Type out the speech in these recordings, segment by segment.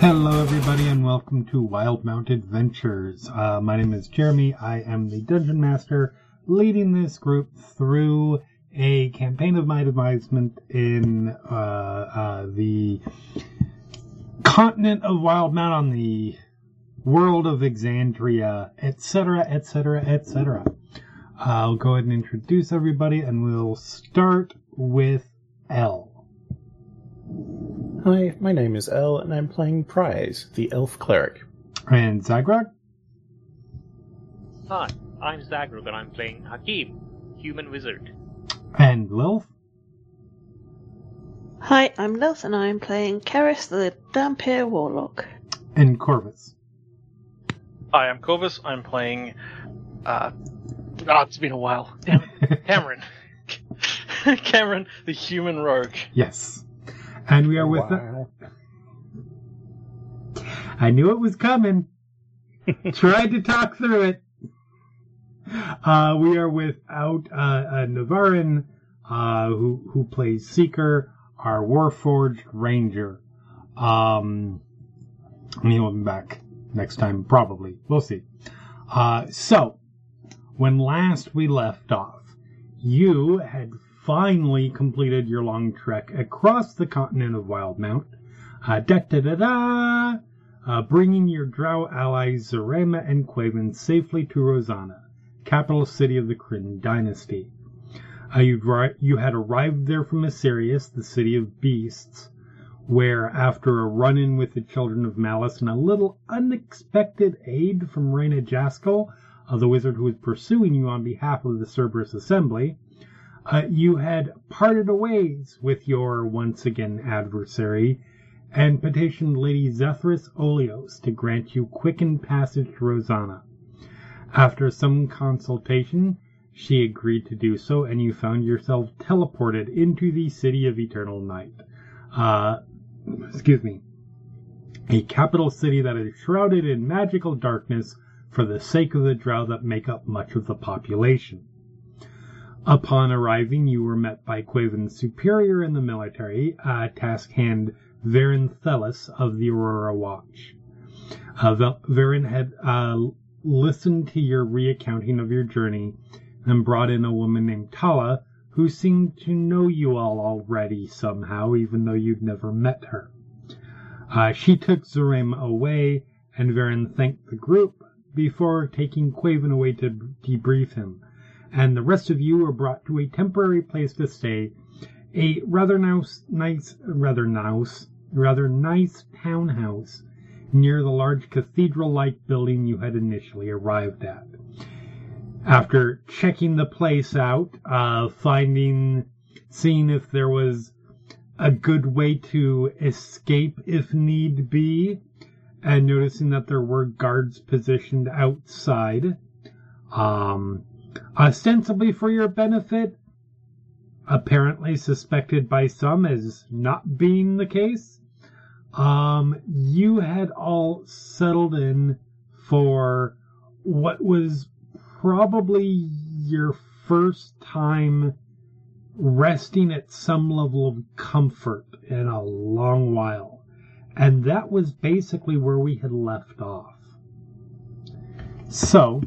Hello, everybody, and welcome to Wildemount Adventures. Uh, my name is Jeremy. I am the Dungeon Master, leading this group through a campaign of my advisement in uh, uh, the continent of Wildemount on the world of Exandria, etc., etc., etc. I'll go ahead and introduce everybody, and we'll start with L. Hi, my name is El, and I'm playing Prize, the elf cleric. And Zaghrog. Hi, I'm Zaghrog and I'm playing Hakim, human wizard. And Lilith. Hi, I'm Lilith and I'm playing Keres the Dhampir Warlock. And Korvys. Hi, I'm Korvys. I'm playing. Uh, oh, it's been a while. Damn it. Kamron. Kamron, the human rogue. Yes. And we are with. Wow. I knew it was coming. Tried to talk through it. Uh, we are without uh, uh, Navarran, uh, who who plays Seeker, our Warforged Ranger. Um, and he'll be back next time, probably. We'll see. Uh, so, when last we left off, you had finally completed your long trek across the continent of Wildemount. Uh, da da da da! Uh, bringing your drow allies Zarema and Quaven safely to Rosohna, capital city of the Kryn dynasty. Uh, you'd ri- you had arrived there from Asarius, the city of beasts, where, after a run-in with the children of Malice and a little unexpected aid from Reyna Jaskal, uh, the wizard who was pursuing you on behalf of the Cerberus Assembly, uh, you had parted ways with your once again adversary and petitioned Lady Zethris Olios to grant you quickened passage to Rosohna. After some consultation, she agreed to do so, and you found yourself teleported into the City of Eternal Night. Uh, excuse me. A capital city that is shrouded in magical darkness for the sake of the drow that make up much of the population. Upon arriving, you were met by Quaven's superior in the military, uh, task hand Varen Thelis of the Aurora Watch. Uh, Varen had uh, listened to your reaccounting of your journey and brought in a woman named Tala who seemed to know you all already somehow, even though you'd never met her. Uh, she took Zarema away, and Varen thanked the group before taking Quaven away to debrief him and the rest of you were brought to a temporary place to stay, a rather nice, nice, rather nice, rather nice townhouse near the large cathedral-like building you had initially arrived at. After checking the place out, uh, finding, seeing if there was a good way to escape if need be, and noticing that there were guards positioned outside, um, ostensibly for your benefit, apparently suspected by some as not being the case. Um, you had all settled in for what was probably your first time resting at some level of comfort in a long while. And that was basically where we had left off. So,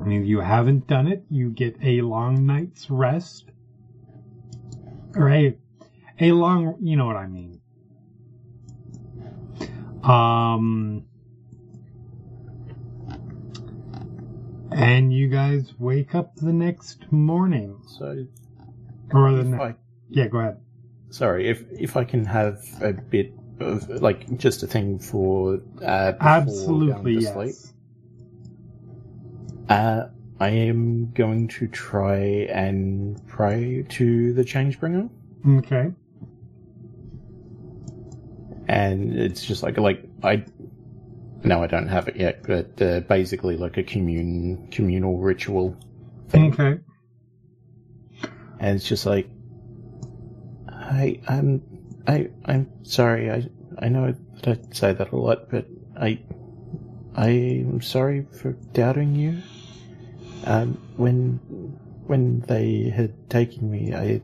if you haven't done it, you get a long night's rest. Or a, a long, you know what I mean. Um, and you guys wake up the next morning. So, Or the if next. I, Yeah, go ahead. sorry, if if I can have a bit of like just a thing for uh, Absolutely, to sleep? yes. Uh, I am going to try and pray to the Changebringer, Okay. and it's just like like I. No, I don't have it yet, but uh, basically like a commune communal ritual thing, Okay. and it's just like, I I'm I I'm sorry. I I know that I say that a lot, but I I'm sorry for doubting you. Um, when when they had taken me, I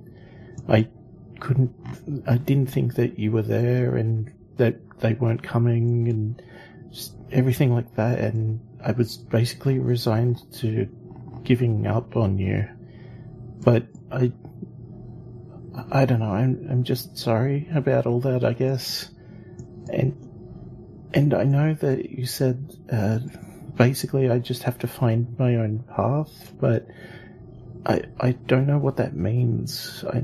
I couldn't. I didn't think that you were there, and that they weren't coming, and everything like that. And I was basically resigned to giving up on you. But I I don't know. I'm I'm just sorry about all that. I guess, and and I know that you said uh, basically I just have to find my own path, but I I don't know what that means. I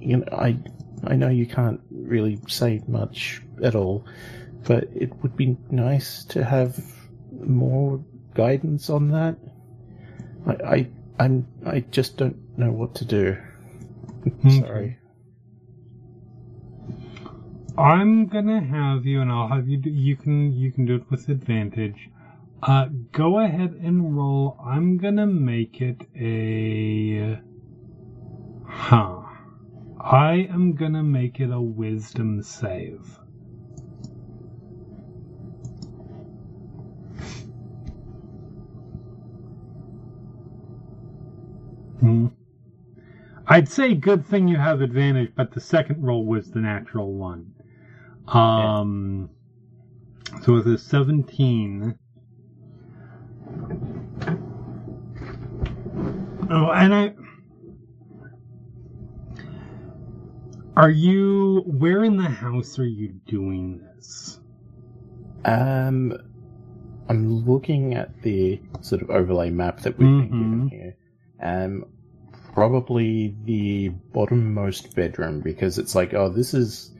you know I I know you can't really say much at all, but it would be nice to have more guidance on that. I I I'm I just don't know what to do. Sorry. I'm gonna have you, and I'll have you. Do, you can you can do it with advantage. Uh, go ahead and roll. I'm gonna make it a. Huh. I am gonna make it a wisdom save. Hmm. I'd say good thing you have advantage, but the second roll was the natural one. Um, so with a 17. Oh, and I. Are you. Where in the house are you doing this? Um, I'm looking at the sort of overlay map that we've been given here. Um, probably the bottommost bedroom because it's like, oh, this is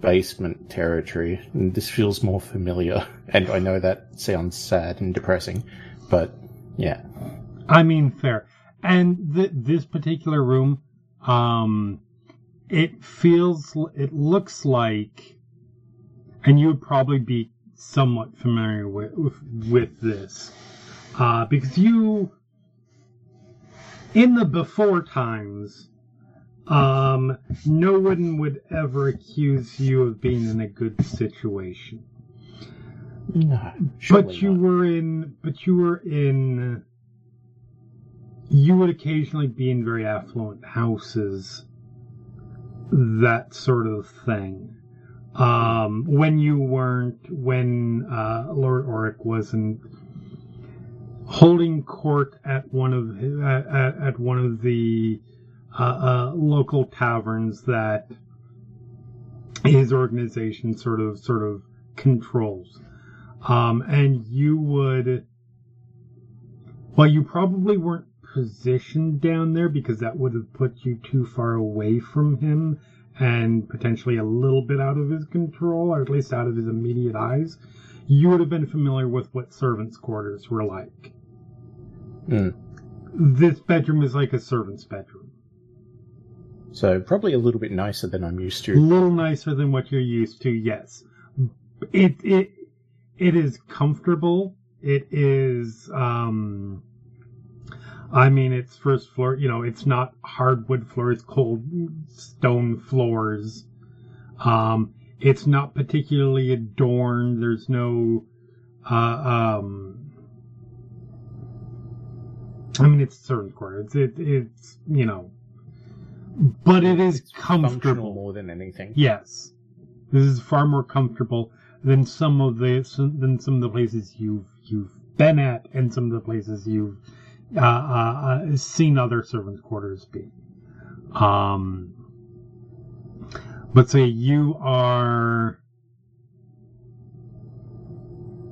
basement territory, and this feels more familiar. And I know that sounds sad and depressing, but yeah. I mean, fair. And th- this particular room, um, it feels, it looks like, and you would probably be somewhat familiar with with this, uh, because you, in the before times, um, no one would ever accuse you of being in a good situation. No, But you were in, but you were in, you would occasionally be in very affluent houses, that sort of thing. Um, when you weren't, when, uh, Lord Oric wasn't holding court at one of, at, at, one of the, uh, uh, local taverns that his organization sort of, sort of controls. Um, and you would, well, you probably weren't positioned down there because that would have put you too far away from him and potentially a little bit out of his control, or at least out of his immediate eyes. You would have been familiar with what servants' quarters were like. Mm. This bedroom is like a servant's bedroom. So probably a little bit nicer than I'm used to. A little nicer than what you're used to, yes. It, it, it is comfortable. It is, um, I mean, it's first floor, you know, it's not hardwood floors, cold stone floors. Um, it's not particularly adorned. There's no, uh, um, I mean, it's servant quarters. It, it's, you know, but it is comfortable. more than anything. Yes, this is far more comfortable than some of the than some of the places you've you've been at, and some of the places you've uh, uh, uh, seen other servants' quarters be. Um, but say you are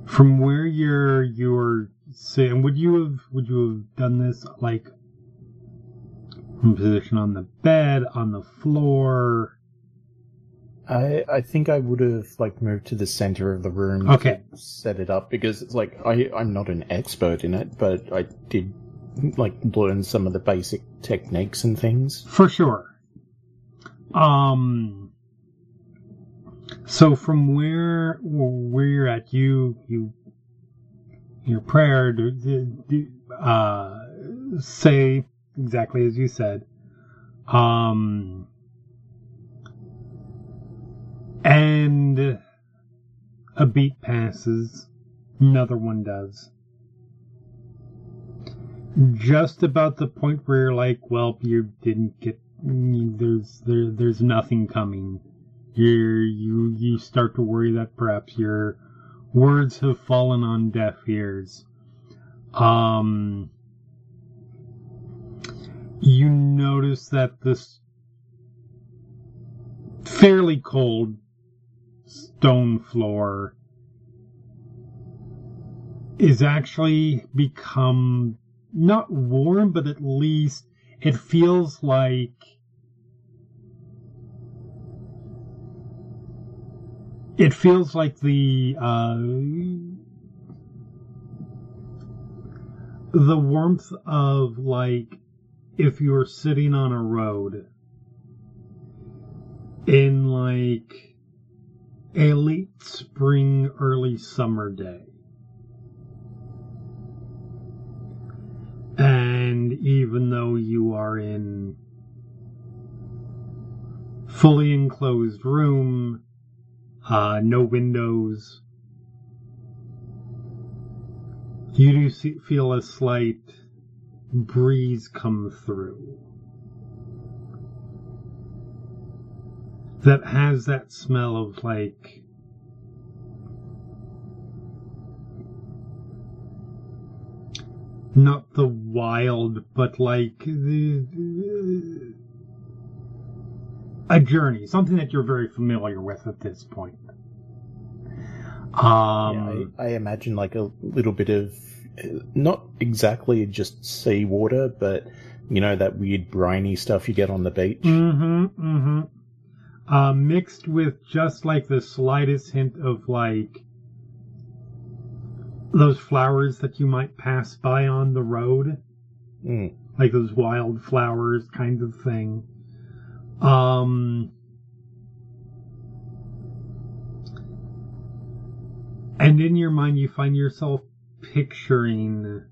from where you're you're saying. Would you have would you have done this like in position on the bed, on the floor? I I think I would have like moved to the center of the room. Okay. To set it up because it's like I I'm not an expert in it, but I did like learn some of the basic techniques and things. For sure. Um. So from where where you're at, you you your prayer uh, say exactly as you said. Um. And a beat passes. Another one does. Just about the point where you're like, well, you didn't get. There's there there's nothing coming. You're, you you start to worry that perhaps your words have fallen on deaf ears. Um. You notice that this fairly cold stone floor is actually become not warm, but at least it feels like it feels like the uh, the warmth of like if you're sitting on a road in like a late spring, early summer day. And even though you are in fully enclosed room, uh, no windows, you do see, feel a slight breeze come through. that has that smell of like not the wild but like the, a journey something that you're very familiar with at this point um yeah, I, I imagine like a little bit of not exactly just seawater, but you know that weird briny stuff you get on the beach. Mm-hmm. Mm-hmm. Uh, mixed with just like the slightest hint of like those flowers that you might pass by on the road, Mm. like those wild flowers kind of thing. Um, and in your mind, you find yourself picturing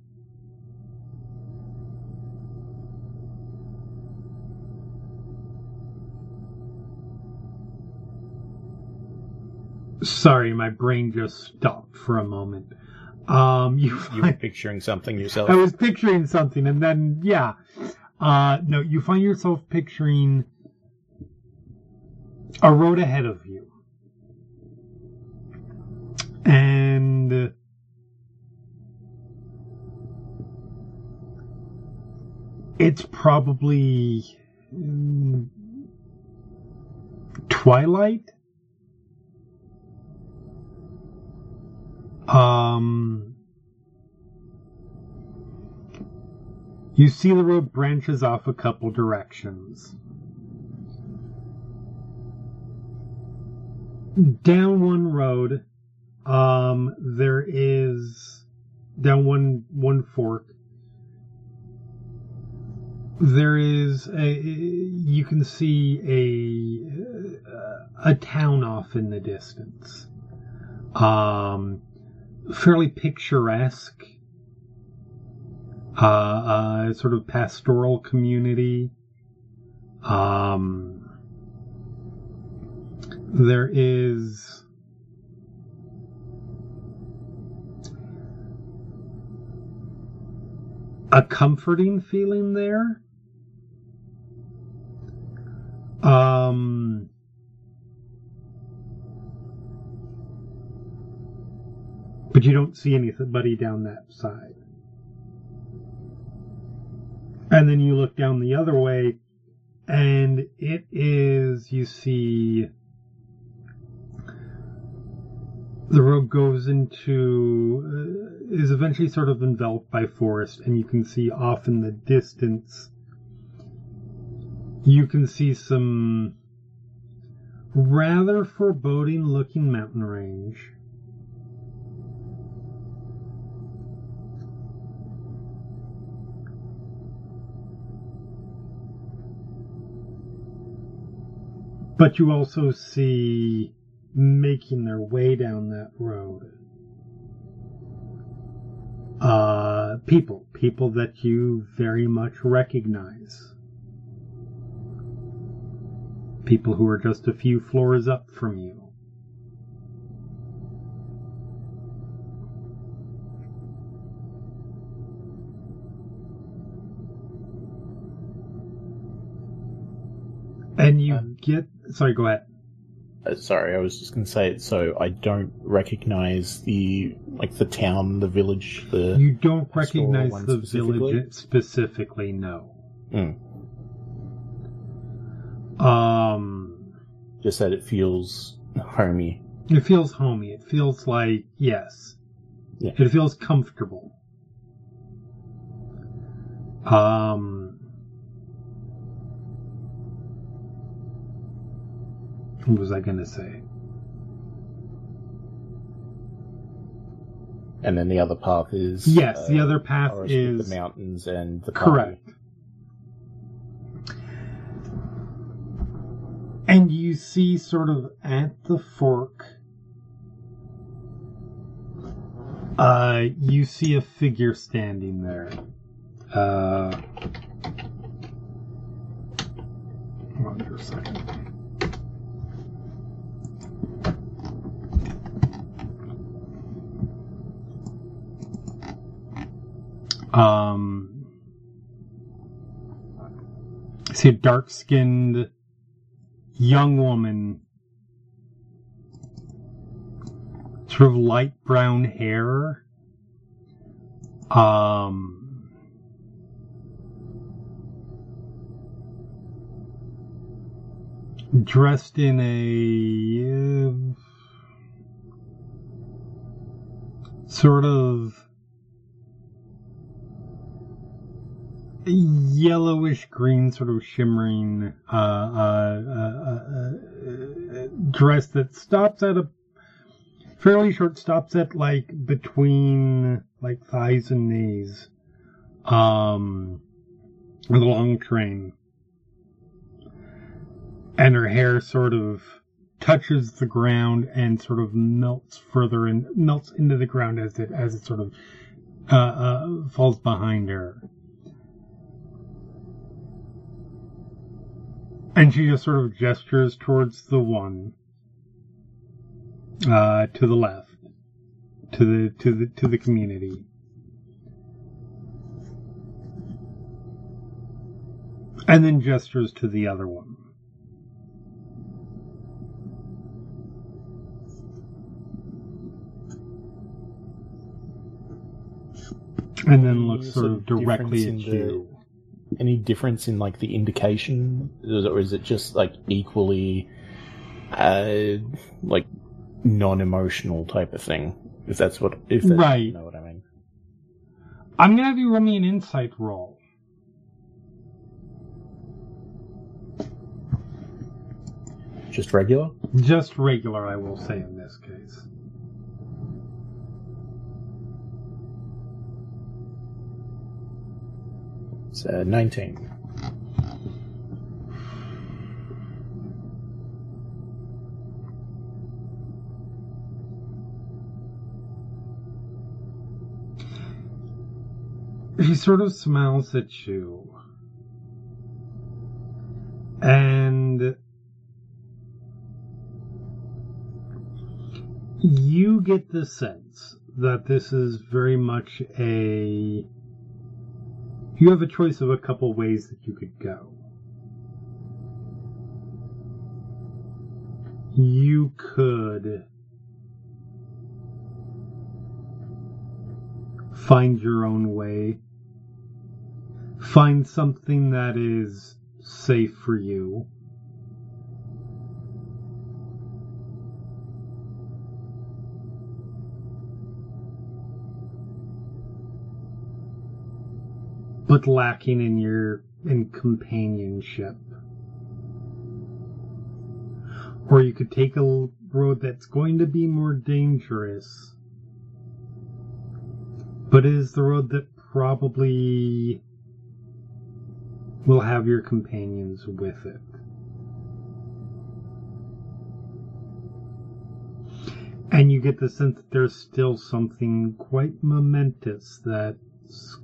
Sorry, my brain just stopped for a moment. Um, you You were find, picturing something yourself. I was picturing something, and then yeah, uh, no, you find yourself picturing a road ahead of you, and it's probably mm, twilight. Um, you see the road branches off a couple directions. Down one road, um, there is down one one fork. There is a you can see a a town off in the distance. Um, fairly picturesque, uh, uh, sort of pastoral community. Um, there is a comforting feeling there. Um, but you don't see anybody down that side. And then you look down the other way, and it is, you see, the road goes into, uh, is eventually sort of enveloped by forest, and you can see off in the distance, you can see some rather foreboding looking mountain range. But you also see making their way down that road. Uh, people, people that you very much recognize. People who are just a few floors up from you. And you Um, get, sorry, go ahead. Uh, sorry, I was just going to say it. So I don't recognize the like the town, the village, the. You don't recognize the specifically? village specifically, no. Mm. Um, Just that it feels homey. it feels homey. It feels like, yes. Yeah. It feels comfortable. Um, what was I going to say? And then the other path is Yes, the uh, other path forest is the mountains and the party. Correct. And you see sort of at the fork, uh, you see a figure standing there. Uh, hold on for a second. Um, I see a dark skinned young woman, sort of light brown hair. Um, dressed in a uh, sort of yellowish green, sort of shimmering uh, uh, uh, uh, dress that stops at a fairly short, stops at like between like thighs and knees, um, with a long train, and her hair sort of touches the ground and sort of melts further and melts into the ground as it as it sort of uh, uh, falls behind her. And she just sort of gestures towards the one uh, to the left, to the to the to the community. And then gestures to the other one. And then looks sort of directly at you. Any difference in like the indication, or is it just like equally, uh, like non-emotional type of thing? If that's what, if that's, Right. you know what I mean. I'm gonna have you roll me an insight roll. Just regular. Just regular, I will say in this case. Uh, nineteen. He sort of smiles at you. And you get the sense that this is very much a. You have a choice of a couple ways that you could go. You could find your own way. Find something that is safe for you. Lacking in your in companionship. Or you could take a road that's going to be more dangerous, but is the road that probably will have your companions with it. And you get the sense that there's still something quite momentous that's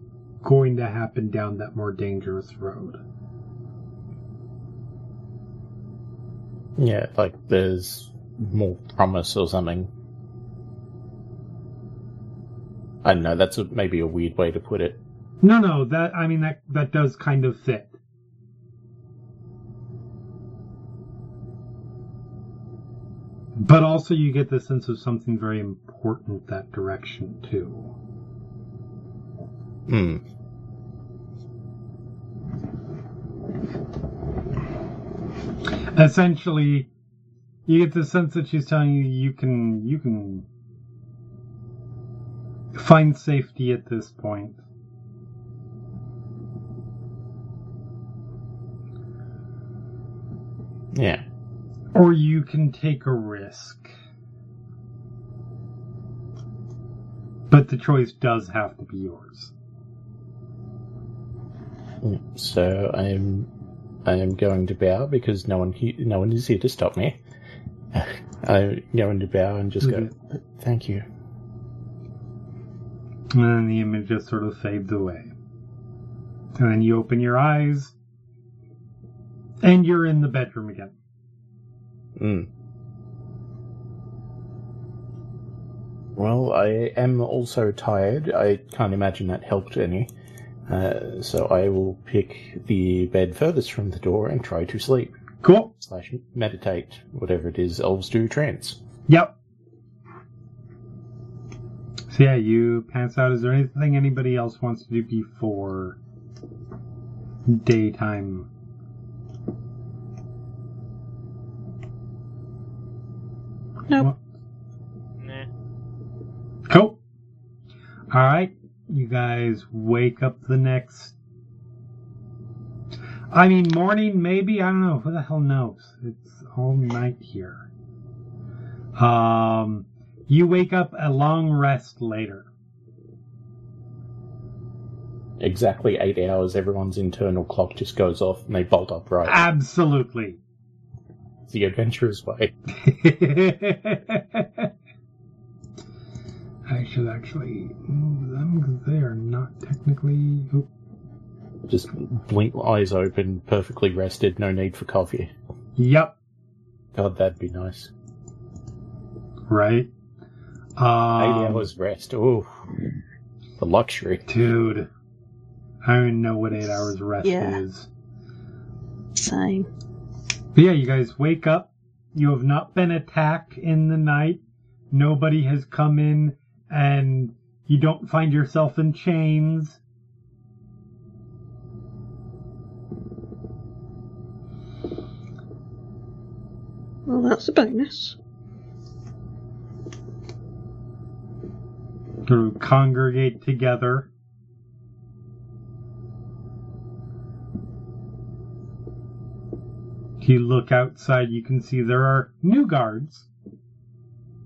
going to happen down that more dangerous road. Yeah, like there's more promise or something. I don't know, that's a, maybe a weird way to put it. No, no, that I mean that that does kind of fit. But also you get the sense of something very important that direction too. Hmm. Essentially you get the sense that she's telling you you can you can find safety at this point. Yeah. Or you can take a risk. But the choice does have to be yours. So I am, I am going to bow because no one, he, no one is here to stop me. I'm going to bow and just go. Thank you. And then the image just sort of fades away. And then you open your eyes, and you're in the bedroom again. Mm. Well, I am also tired. I can't imagine that helped any. Uh, so I will pick the bed furthest from the door and try to sleep Cool. slash meditate, whatever it is elves do trance. Yep. So yeah, you pants out. Is there anything anybody else wants to do before daytime? Nope. Nah. Cool. All right, you guys wake up the next. I mean, morning maybe. I don't know. Who the hell knows? It's all night here. Um, you wake up a long rest later. Exactly eight hours, everyone's internal clock just goes off and they bolt upright. Absolutely. The adventurous way. I should actually move them because they are not technically. Oop. Just blink, eyes open, perfectly rested, no need for coffee. Yep. God, that'd be nice. Right. Eight Um, hours rest. Ooh, the luxury. Dude, I don't even know what eight hours rest Yeah. is. Same. But yeah, you guys wake up. You have not been attacked in the night. Nobody has come in, and you don't find yourself in chains. Well, that's a bonus. To congregate together. If you look outside, you can see there are new guards,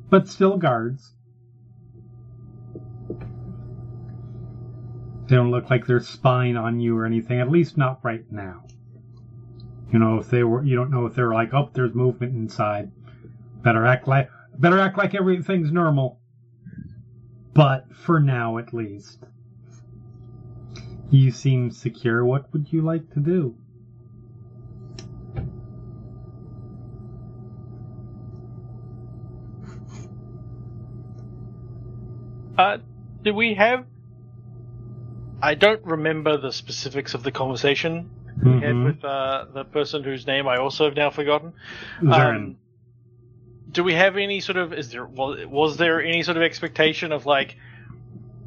but still guards. They don't look like they're spying on you or anything, at least not right now. You know, if they were, you don't know if they're like, oh, there's movement inside. Better act like, better act like everything's normal. But for now, at least. You seem secure. What would you like to do? Uh, do we have? I don't remember the specifics of the conversation we had with uh, the person whose name I also have now forgotten. Um, do we have any sort of? Is there was, was there any sort of expectation of like?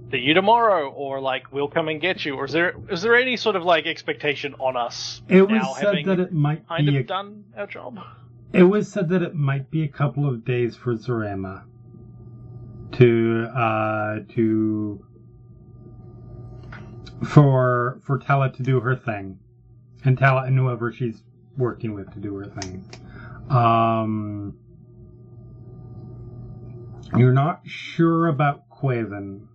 See you tomorrow, or like we'll come and get you, or is there is there any sort of like expectation on us it was said having that it might kind be of a, done our job? it was said that it might be a couple of days for Zarema to uh to for for Tala to do her thing and Tala and whoever she's working with to do her thing Um, you're not sure about Quaven.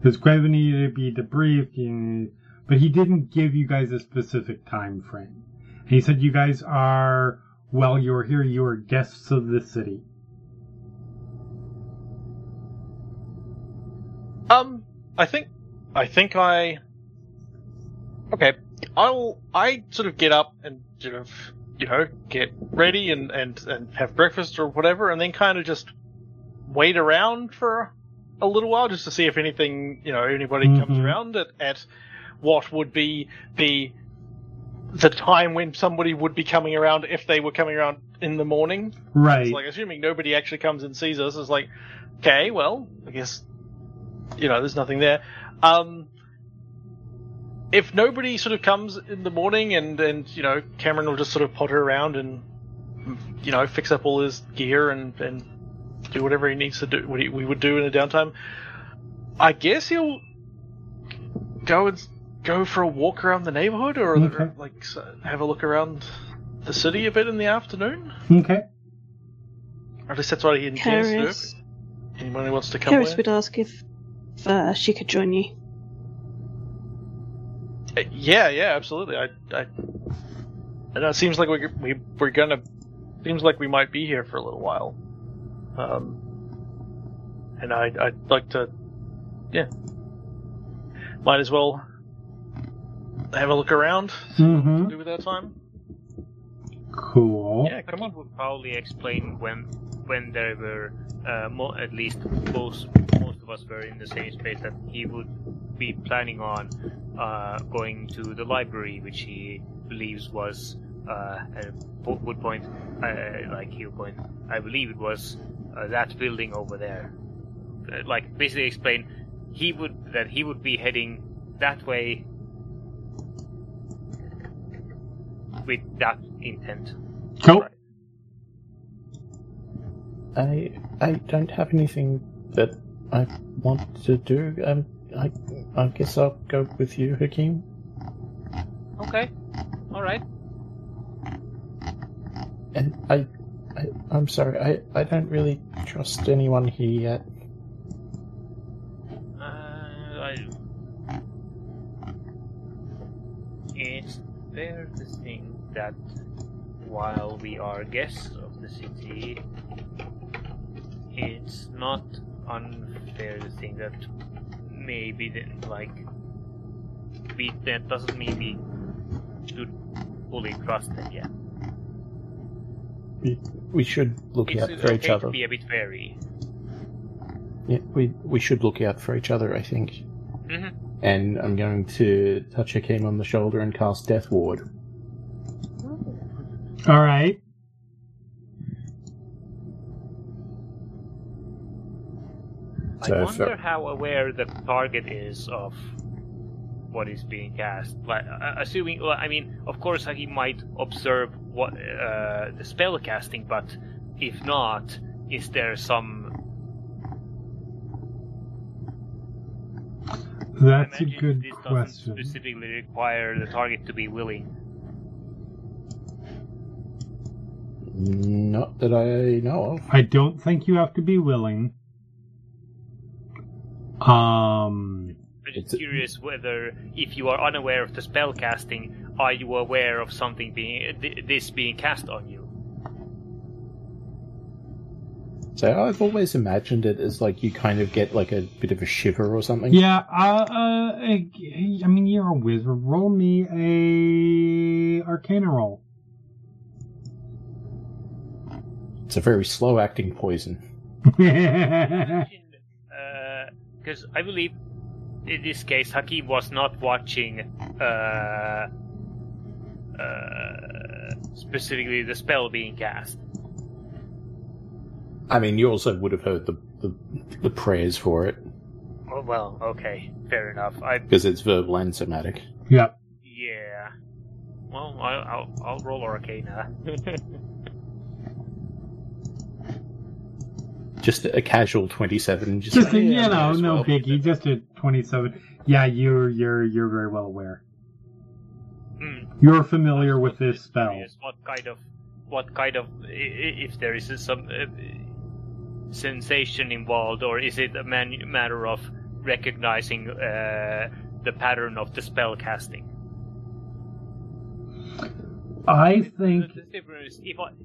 Because Quaven needed to be debriefed, but he didn't give you guys a specific time frame. And he said you guys are, while you're here, you are guests of the city. Um, I think, I think I. Okay, I'll I sort of get up and sort of you know get ready and and and have breakfast or whatever, and then kind of just wait around for a little while just to see if anything you know anybody comes Mhm. around at at what would be the the time when somebody would be coming around if they were coming around in the morning. Right. It's like assuming nobody actually comes and sees us. It's like, okay, well, I guess you know, there's nothing there. Um, if nobody sort of comes in the morning and and you know Kamron will just sort of potter around and you know fix up all his gear and and do whatever he needs to do what he, we would do in a downtime. I guess he'll go and go for a walk around the neighborhood or, Okay. like have a look around the city a bit in the afternoon. okay. Or at least that's what he intends to do. Keres, Anyone who wants to come Keres with. would ask if uh, she could join you. Uh, Yeah, yeah, absolutely. I, I, I it seems like we we we're gonna seems like we might be here for a little while. Um, and I I'd like to, yeah, might as well have a look around. Mm-hmm. Do with that time. Cool. Yeah, come on. would probably explain when when there were uh, mo- at least most most of us were in the same space that he would be planning on uh, going to the library, which he believes was uh, a po- would point uh, like he'll point. I believe it was uh, that building over there. Uh, like basically explain he would that he would be heading that way with that intent. Cool. I I don't have anything that I want to do. Um, I I guess I'll go with you, Hakim. Okay. All right. And I, I I'm sorry. I I don't really trust anyone here yet. Uh, I... It's fair to think that while we are guests of the city, it's not unfair to think that maybe then, like, we, that doesn't mean we should fully trust them yet. We, we should look It's, out for okay each other. to be a bit wary. Yeah, we we should look out for each other. I think. hmm And I'm going to touch Hakim on the shoulder and cast Death Ward. All right. I wonder so- how aware the target is of what is being cast. Like, uh, assuming, well, I mean, of course, he might observe what uh, the spell casting, but if not, is there some? That's a good this question. specifically require the target to be willing. Not that I know of. I don't think you have to be willing. Um, I'm just It's curious whether, if you are unaware of the spell casting, are you aware of something being th- this being cast on you? So I've always imagined it as like you kind of get like a bit of a shiver or something. yeah, uh, uh, I I mean, you're a wizard. Roll me a Arcana roll. It's a very slow acting poison. Because I believe in this case, Hakim was not watching uh, uh, specifically the spell being cast. I mean, you also would have heard the the, the prayers for it Oh, well, okay, fair enough. Because it's verbal and somatic. yep. yeah. Well, I, I'll I'll roll Arcana. Just a casual twenty-seven. Just, Just a, like, you yeah, know, no well. biggie. Just a twenty-seven. Yeah, you're you're you're very well aware. Hmm. You're familiar with this spell. Curious What kind of what kind of i- i- if there is some uh, sensation involved, or is it a man- matter of recognizing uh, the pattern of the spell casting? I think if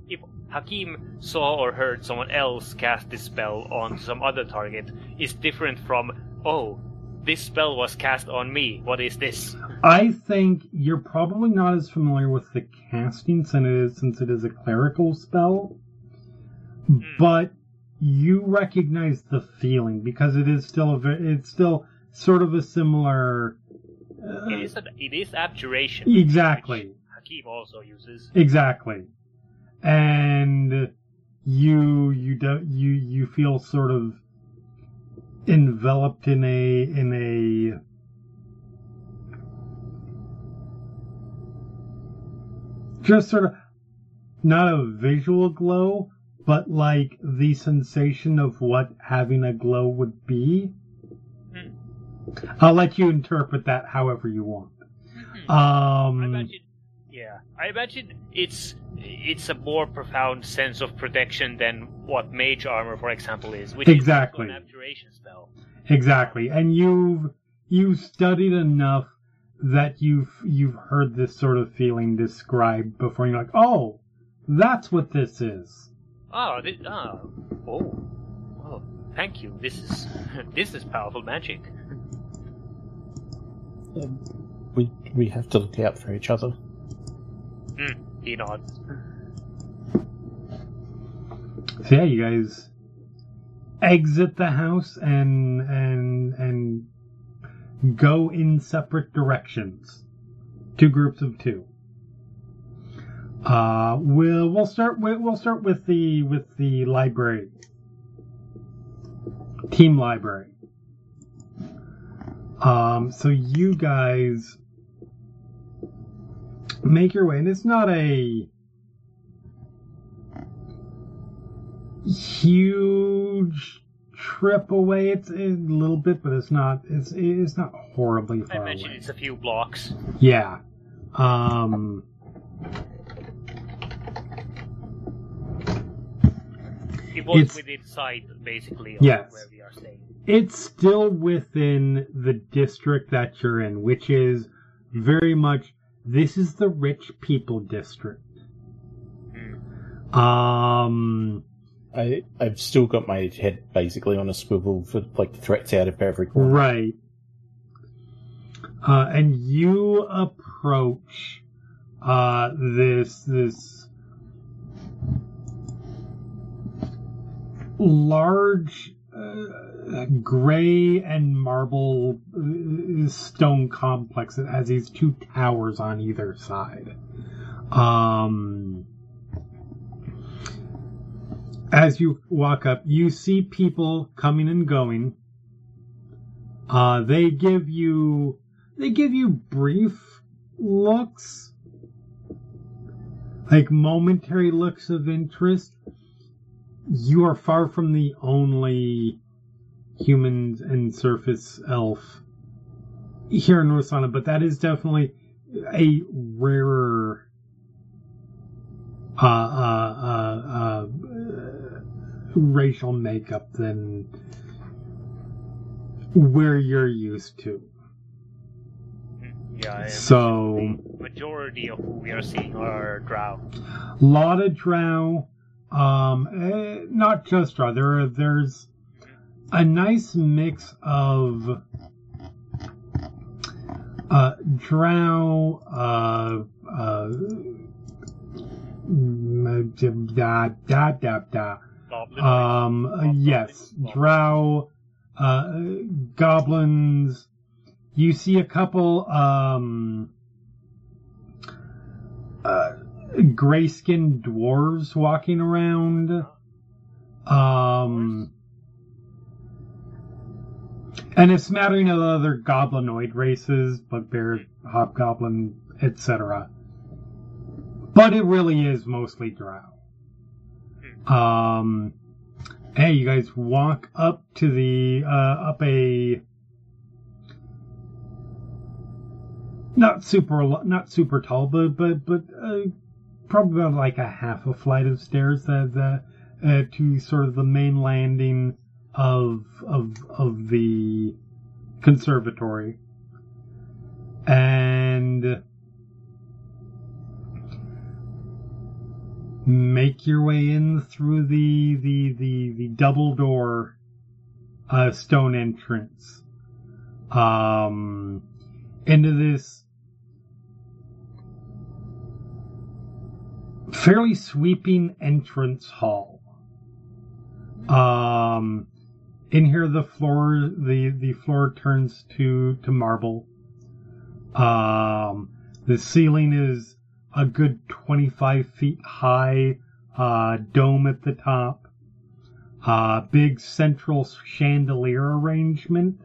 if Hakim saw or heard someone else cast this spell on some other target is different from oh this spell was cast on me. What is this? I think you're probably not as familiar with the casting since it is, since it is a clerical spell, but you recognize the feeling because it is still a it's still sort of a similar. uh, It is a, it is abjuration. exactly, Hakim also uses. exactly, and you you do, you you feel sort of enveloped in a in a just sort of not a visual glow, but like the sensation of what having a glow would be. I'll let you interpret that however you want. I Um, yeah, I imagine it's it's a more profound sense of protection than what mage armor, for example, is, which Exactly. is an abjuration spell. exactly, and you've you've studied enough that you've you've heard this sort of feeling described before. And you're like, oh, that's what this is. Ah, ah, oh, this, oh, oh, oh, thank you. This is this is powerful magic. Um, we we have to look out for each other. Hmm. He nods. So yeah, you guys exit the house and and and go in separate directions. Two groups of two. Uh, we'll we'll start with we'll start with the with the library. Team library. Um, so you guys make your way, and it's not a huge trip away. It's a little bit, but it's not. It's it's not horribly I far imagine away. it's a few blocks. Yeah. Um. It was It's- within sight, basically, of Yes. where we are staying. It's still within the district that you're in, which is very much. This is the rich people district. Hmm. Um. I I've still got my head basically on a swivel for like threats out of every corner. Right. Uh, and you approach uh, this this large uh, gray and marble uh, stone complex that has these two towers on either side. Um, as you walk up, you see people coming and going. Uh, they give you they give you brief looks, like momentary looks of interest. You are far from the only humans and surface elf here in Rosohna, but that is definitely a rarer uh, uh, uh, uh, racial makeup than where you're used to. Yeah, So, majority of who we are seeing are drow. lot of drow, um, eh, not just drow. There, there's a nice mix of uh, drow, uh, uh, da da da da. Um, yes, drow, uh, goblins. You see a couple, um, uh, gray skinned dwarves walking around. Um, and a smattering of other goblinoid races, bugbear, hobgoblin, etc. But it really is mostly drow. Um, hey, you guys walk up to the uh, up a not super not super tall, but but but a probably about like a half a flight of stairs that, uh, to sort of the main landing of of of the conservatory, and make your way in through the the the, the double door uh, stone entrance um into this fairly sweeping entrance hall. Um in here the floor the the floor turns to to marble. Um the ceiling is a good 25 feet high uh, dome at the top, uh, big central chandelier arrangement,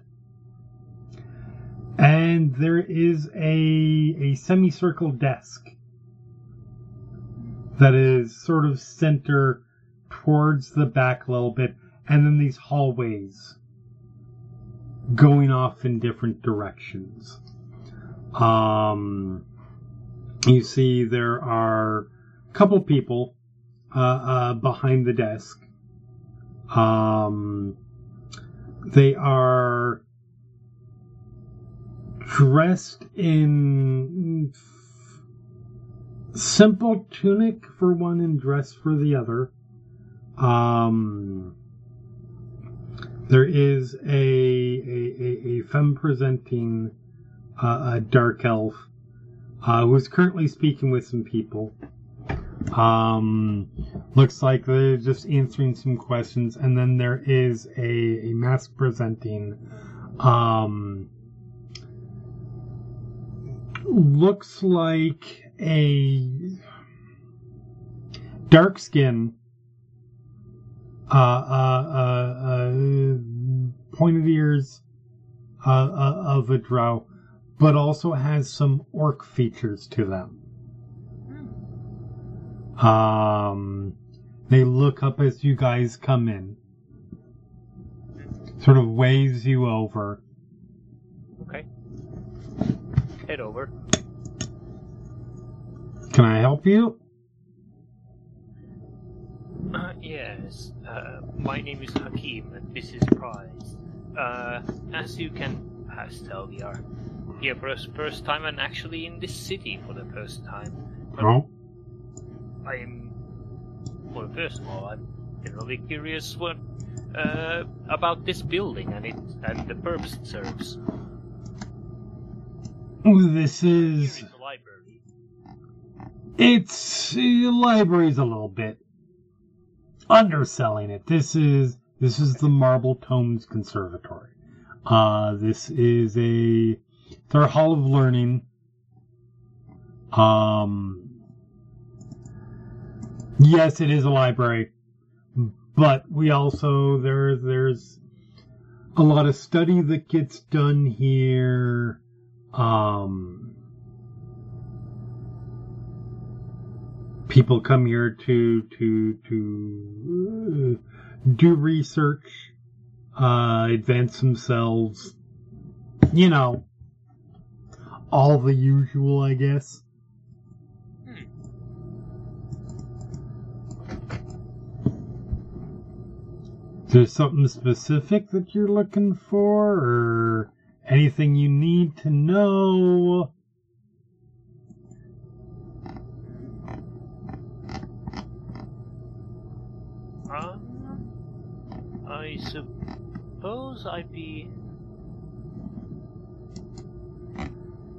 and there is a a semicircle desk that is sort of center towards the back a little bit, and then these hallways going off in different directions. Um, you see there are a couple people uh, uh, behind the desk. Um, they are dressed in simple tunic for one and dress for the other. Um, there is a a, a, a femme presenting uh, a dark elf uh, who's currently speaking with some people. Um, looks like they're just answering some questions, and then there is a, a mask presenting. Um, looks like a dark skin, uh, uh, uh, uh pointed ears uh, uh, of a drow but also has some orc features to them. Um, they look up as you guys come in, sort of waves you over. Okay. Head over. Can I help you? Uh, yes. Uh, my name is Hakim, and this is Prize. Uh, as you can perhaps tell, we are here for the first time and actually in this city for the first time. But Oh, I am. Well, first of all, I'm generally curious what uh, about this building and it and the purpose it serves. this Here is the library. It's the library's a little bit underselling it. This is this is the Marble Tomes Conservatory. Uh, this is a their Hall of Learning. Um, yes, it is a library, but we also there there's a lot of study that gets done here. Um, people come here to to to uh, do research, uh, advance themselves. You know, all the usual, I guess. Is there something specific that you're looking for, or anything you need to know? Suppose I'd be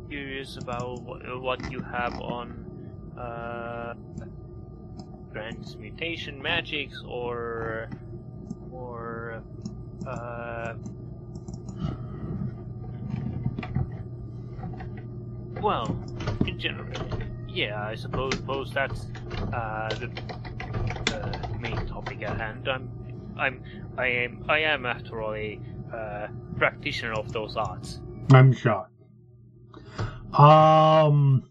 curious about what, you have on uh, transmutation magics or or uh, well, in general, yeah, I suppose, suppose that's uh, the uh, main topic at hand. I'm, I'm, I am, I am after all a uh, practitioner of those arts. I'm shocked. Um.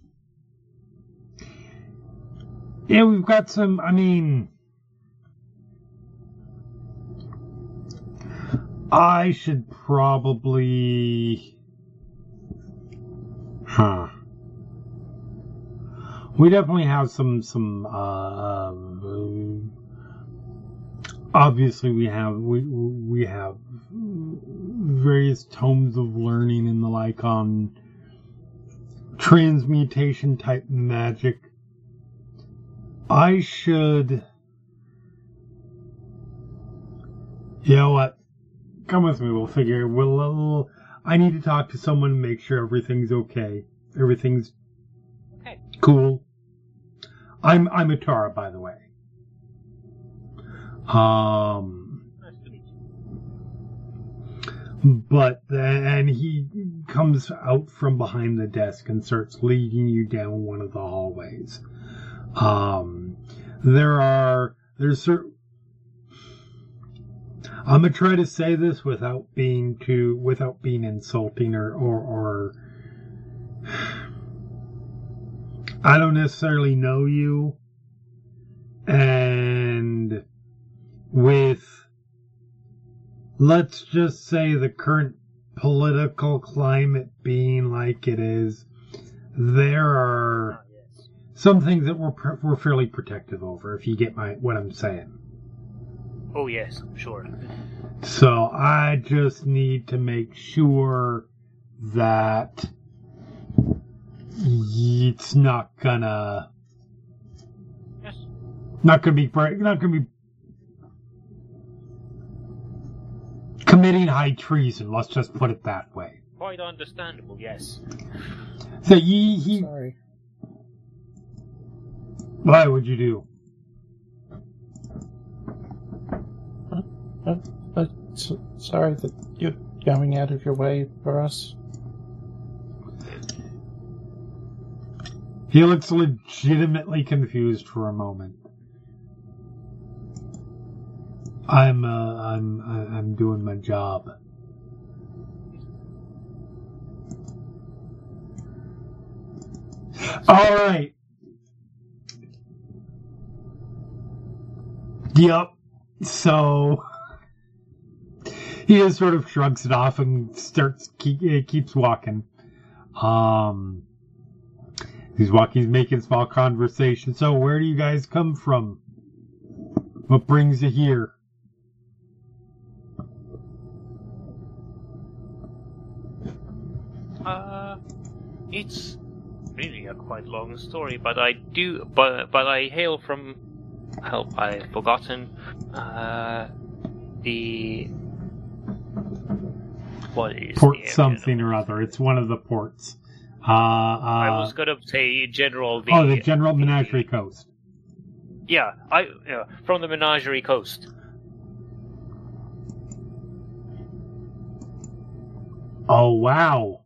Yeah, we've got some. I mean, I should probably. Huh. we definitely have some some uh, obviously we have we we have various tomes of learning and the like on transmutation type magic. I should. You know what? Come with me. We'll figure. We'll. we'll I need to talk to someone, make sure everything's okay. Everything's Okay. cool. I'm I'm Atara, by the way. Um, but and he comes out from behind the desk and starts leading you down one of the hallways. Um, there are there's certain. I'm gonna try to say this without being too without being insulting or or, or I don't necessarily know you, and with let's just say the current political climate being like it is, there are Ah, some things that we're we're fairly protective over. If you get my what I'm saying. Oh yes, I'm sure. So I just need to make sure that it's not gonna Yes. not gonna be not gonna be committing high treason. Let's just put it that way. Quite understandable, yes. So he he Sorry. why would you do? Uh, uh, s sorry that you're going out of your way for us. He looks legitimately confused for a moment. I'm uh, I'm I'm doing my job. All right. Yep. So he just sort of shrugs it off and starts keep, keeps walking. Um. He's walking, he's making small conversation. So, where do you guys come from? What brings you here? It's really a quite long story, but I do, but but I hail from. Help, I've forgotten. Uh, the what is Port the something or other. It's one of the ports. Uh, uh, I was gonna say general. The, oh, the General Menagerie Coast. Yeah, I yeah, from the Menagerie Coast. Oh, wow.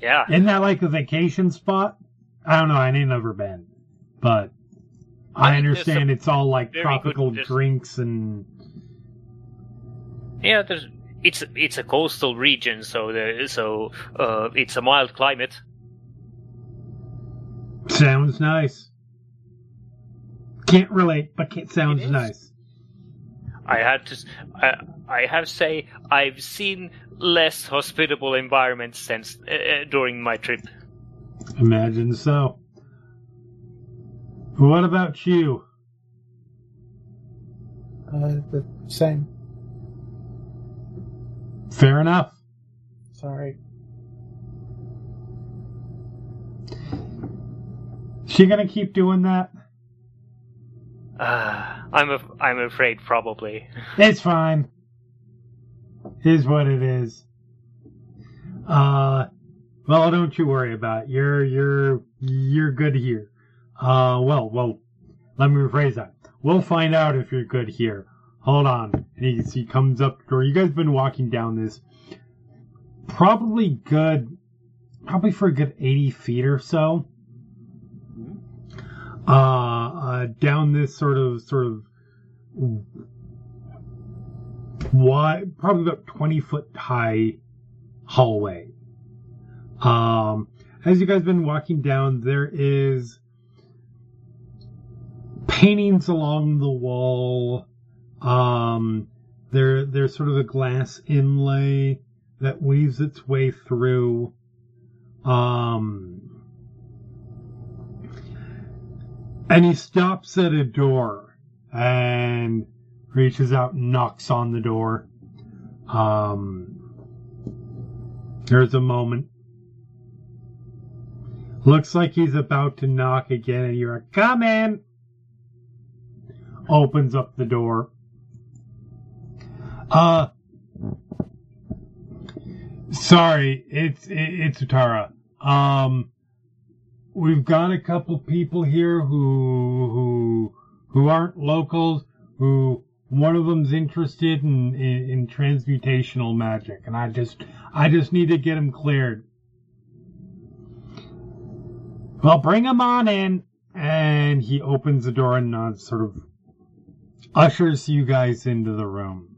Yeah, Isn't that like a vacation spot? I don't know. I ain't never been. But I, I understand it's all like tropical good- drinks and. yeah. There's it's it's a coastal region, so the so uh, it's a mild climate. Sounds nice. Can't relate, but it sounds It nice. I had to. I have to say I've seen less hospitable environments since uh, uh, during my trip. Imagine so. What about you? Uh, the same. Fair enough. Sorry. She gonna keep doing that? Uh, I'm af- I'm afraid probably. It's fine. Is what it is. Uh, well, don't you worry about it. You're you're you're good here. Uh, well, well, let me rephrase that. We'll find out if you're good here. Hold on. And he, he comes up the door. You guys been walking down this probably good, probably for a good 80 feet or so. Uh, uh, down this sort of, sort of wide, probably about 20 foot high hallway. Um, as you guys have been walking down, there is paintings along the wall. Um, there, there's sort of a glass inlay that weaves its way through. Um, And he stops at a door and reaches out and knocks on the door. Um, there's a moment. Looks like he's about to knock again, and you're like, come in! Opens up the door. Uh, sorry, it's, it, it's Utara. Um, we've got a couple people here who, who, who aren't locals, who one of them's interested in, in, in transmutational magic, and I just, I just need to get him cleared. Well, bring him on in. And he opens the door and uh, sort of ushers you guys into the room.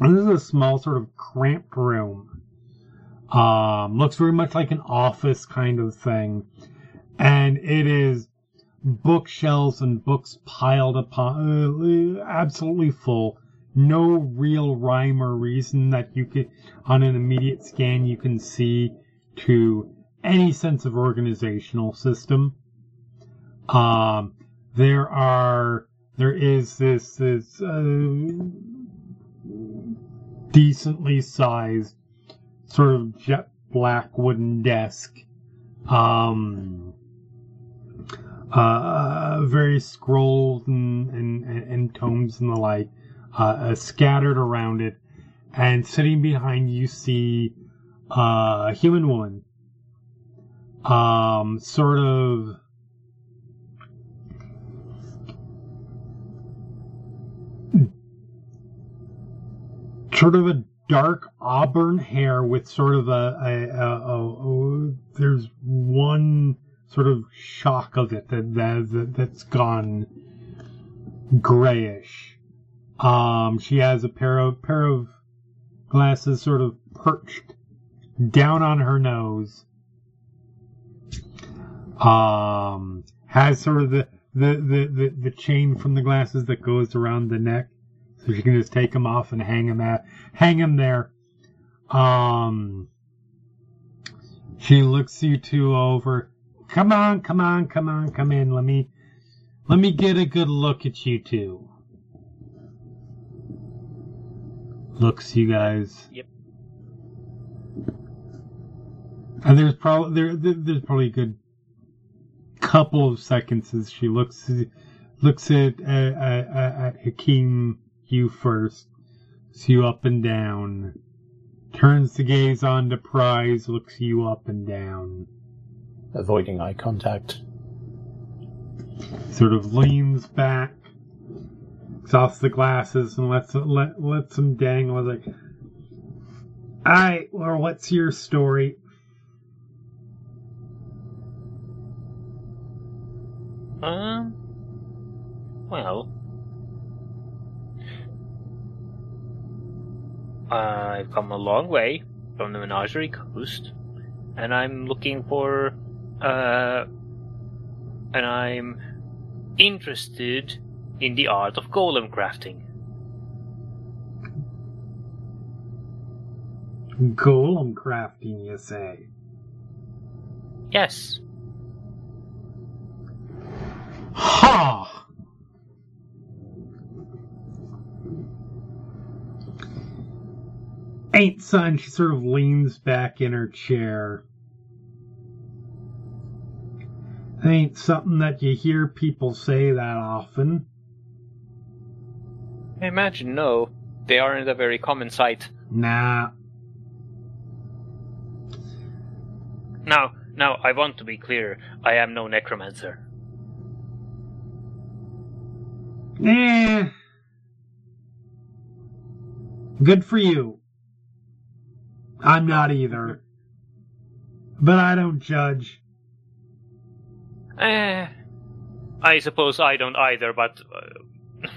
This is a small, sort of cramped room. Um, looks very much like an office kind of thing. And it is bookshelves and books piled upon, uh, absolutely full. No real rhyme or reason that you could, on an immediate scan, you can see to any sense of organizational system. Um, there are, there is this, this, uh, decently sized sort of jet black wooden desk. Um, uh, various scrolls and, and, and, tomes and the like, uh, uh, scattered around it. And sitting behind you see uh, a human woman um, sort of sort of a dark auburn hair with sort of a, a, a, a there's one sort of shock of it that, that that's gone grayish. Um, she has a pair of pair of glasses sort of perched down on her nose um, has sort of the, the, the, the, the chain from the glasses that goes around the neck. So you can just take them off and hang them at, hang them there. Um, she looks you two over. Come on, come on, come on, come in. Let me, let me get a good look at you two. Looks you guys. Yep. And there's probably there, there's probably a good couple of seconds as she looks looks at at, at, at Hakim you first, looks you up and down, turns to gaze on the prize, looks you up and down, avoiding eye contact. Sort of leans back, exhausts the glasses, and lets it, let lets them dangle. Like, all right, well, what's your story? Um. Well. I've come a long way from the Menagerie Coast, and I'm looking for, uh, and I'm interested in the art of golem crafting. Golem crafting, you say? Yes. Ha! Ain't son, she sort of leans back in her chair. Ain't something that you hear people say that often. I imagine no. They aren't a very common sight. Nah. Now, now, I want to be clear. I am no necromancer. Eh. Good for you. I'm not either. But I don't judge. Eh. I suppose I don't either, but. Uh,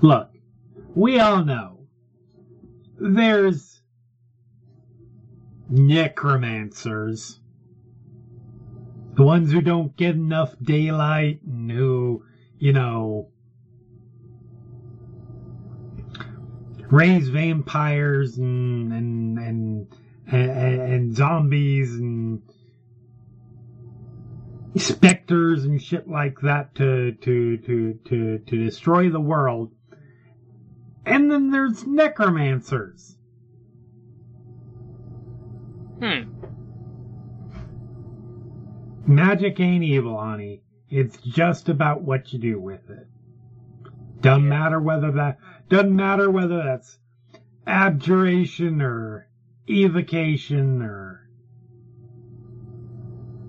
Look, we all know there's necromancers. The ones who don't get enough daylight and who, you know, raise vampires and and and and, and zombies and specters and shit like that to to to to to destroy the world. And then there's necromancers. Hmm. Magic ain't evil, honey. It's just about what you do with it. Doesn't Yeah. matter whether that doesn't matter whether that's abjuration or evocation or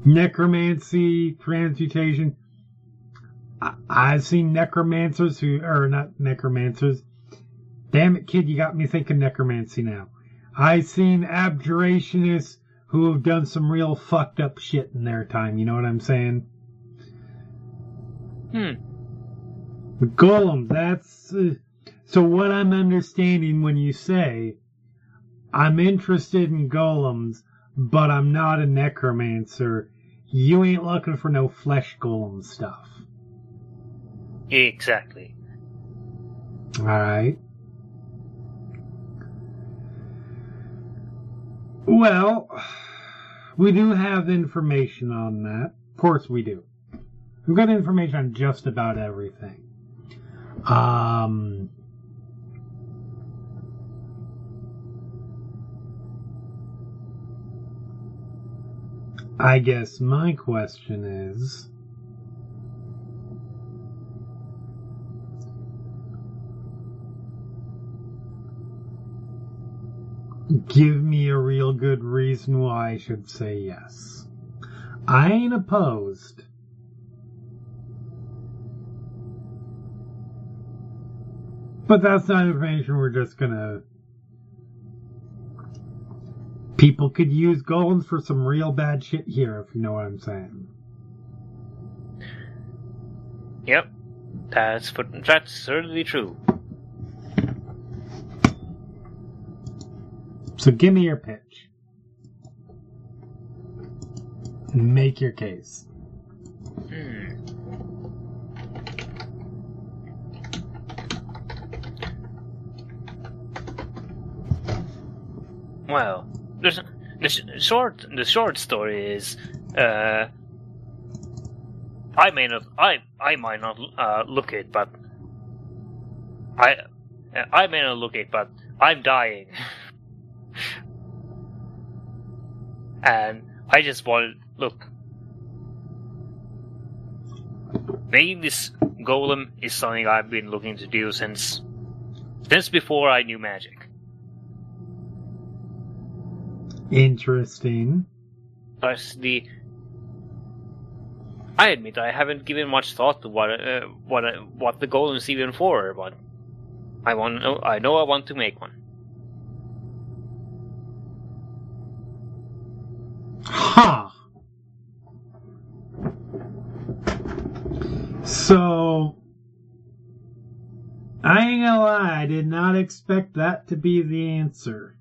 necromancy, transmutation. I, I've seen necromancers who, or not necromancers. Damn it, kid, you got me thinking necromancy now. I've seen abjurationists who have done some real fucked up shit in their time. You know what I'm saying? Hmm. The Golem, that's. Uh, so, what I'm understanding when you say, I'm interested in golems, but I'm not a necromancer, you ain't looking for no flesh golem stuff. Exactly. Alright. Well, we do have information on that. Of course we do. We've got information on just about everything. Um. I guess my question is. Give me a real good reason why I should say yes. I ain't opposed. But that's not information we're just gonna. People could use golems for some real bad shit here, if you know what I'm saying. Yep. That's for, that's certainly true. So give me your pitch. Make your case. Hmm. Well, the sh- short the short story is, uh, I may not I I might not uh, look it, but I I may not look it, but I'm dying, and I just want look. Making this golem is something I've been looking to do since since before I knew magic. Interesting. The I admit I haven't given much thought to what uh, what uh, what the golem's even for, but I want I know I want to make one. Ha! So, I ain't gonna lie, I did not expect that to be the answer.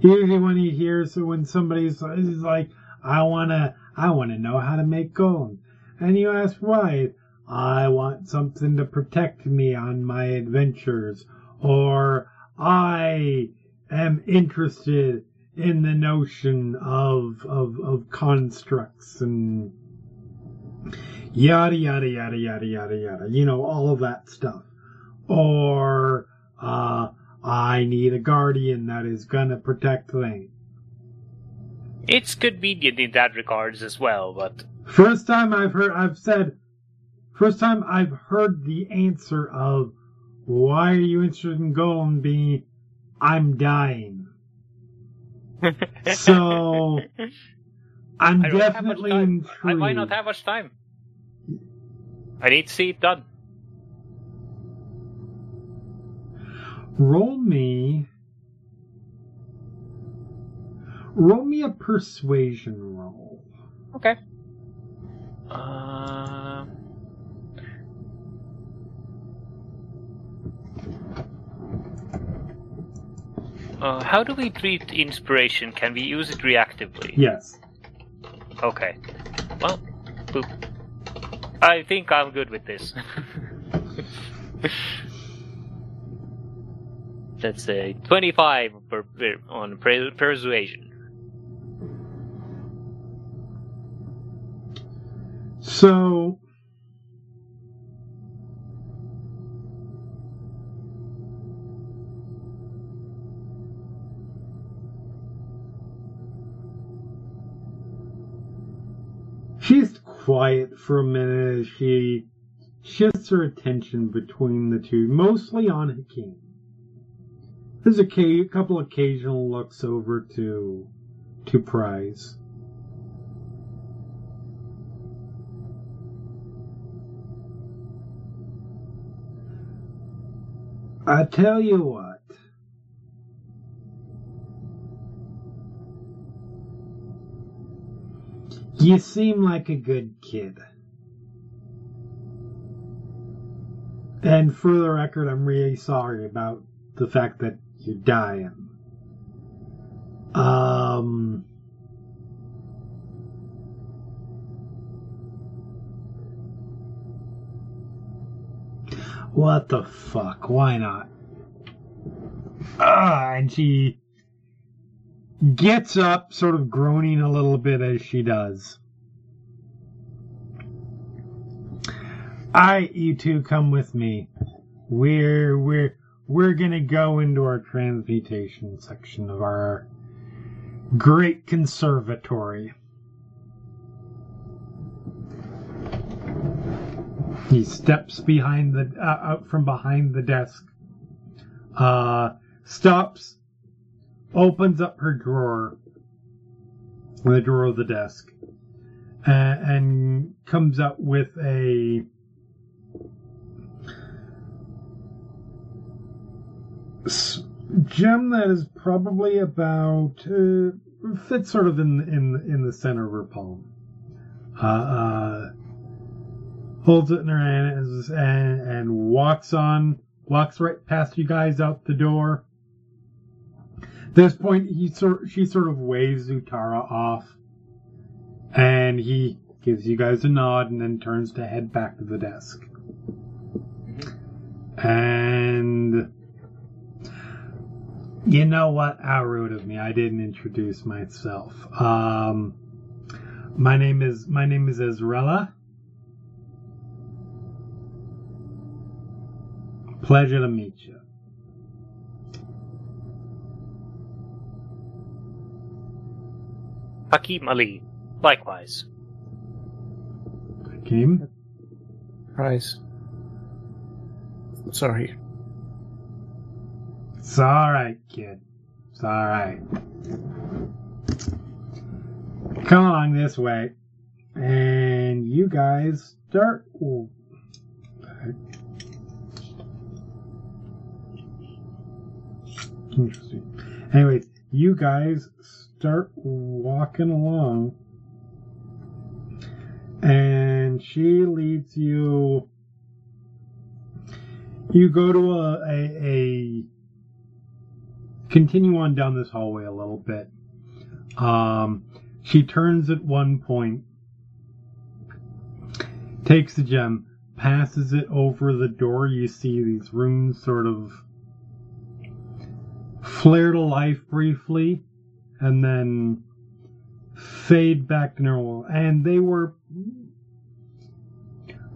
Usually when you hear, so when somebody's like, I wanna, I wanna know how to make gold. And you ask why? I want something to protect me on my adventures. Or, I am interested in the notion of of of constructs and yada yada yada yada yada yada you know all of that stuff or uh i need a guardian that is gonna protect things It's convenient in that regards as well, but first time i've heard i've said first time i've heard the answer of why are you interested in golem being i'm dying so i'm I don't have much definitely intrigued I might not have much time. I need to see it done. Roll me. Roll me a persuasion roll. Okay. Uh, uh, how do we treat inspiration? Can we use it reactively? Yes. Okay. Well, boop. I think I'm good with this. That's a 25 per, per, on persuasion. So She's quiet for a minute as she shifts her attention between the two, mostly on Hakim. There's a couple occasional looks over to to Prize. I tell you what. You seem like a good kid. And for the record, I'm really sorry about the fact that you're dying. Um. What the fuck? Why not? Ah, and she gets up, sort of groaning a little bit as she does. Alright, you two come with me. We're we're we're gonna go into our transmutation section of our great conservatory. He steps behind the uh, out from behind the desk. Uh, stops, opens up her drawer, the drawer of the desk, and, and comes up with a gem that is probably about uh, fits sort of in in in the center of her palm. Uh, uh, holds it in her hand and, and walks on, walks right past you guys out the door. At this point, he sort she sort of waves Zutara off, and he gives you guys a nod and then turns to head back to the desk. And you know what? How rude of me! I didn't introduce myself. Um, my name is my name is Ezrella. Pleasure to meet you. Hakim Ali, likewise. Hakeem? Prize. Sorry. It's alright, kid. It's alright. Come along this way. And you guys start. Interesting. Anyways, you guys start walking along. And she leads you. You go to a, a, a continue on down this hallway a little bit. Um, she turns at one point, takes the gem, passes it over the door. You see these runes sort of flare to life briefly and then fade back to normal. And they were.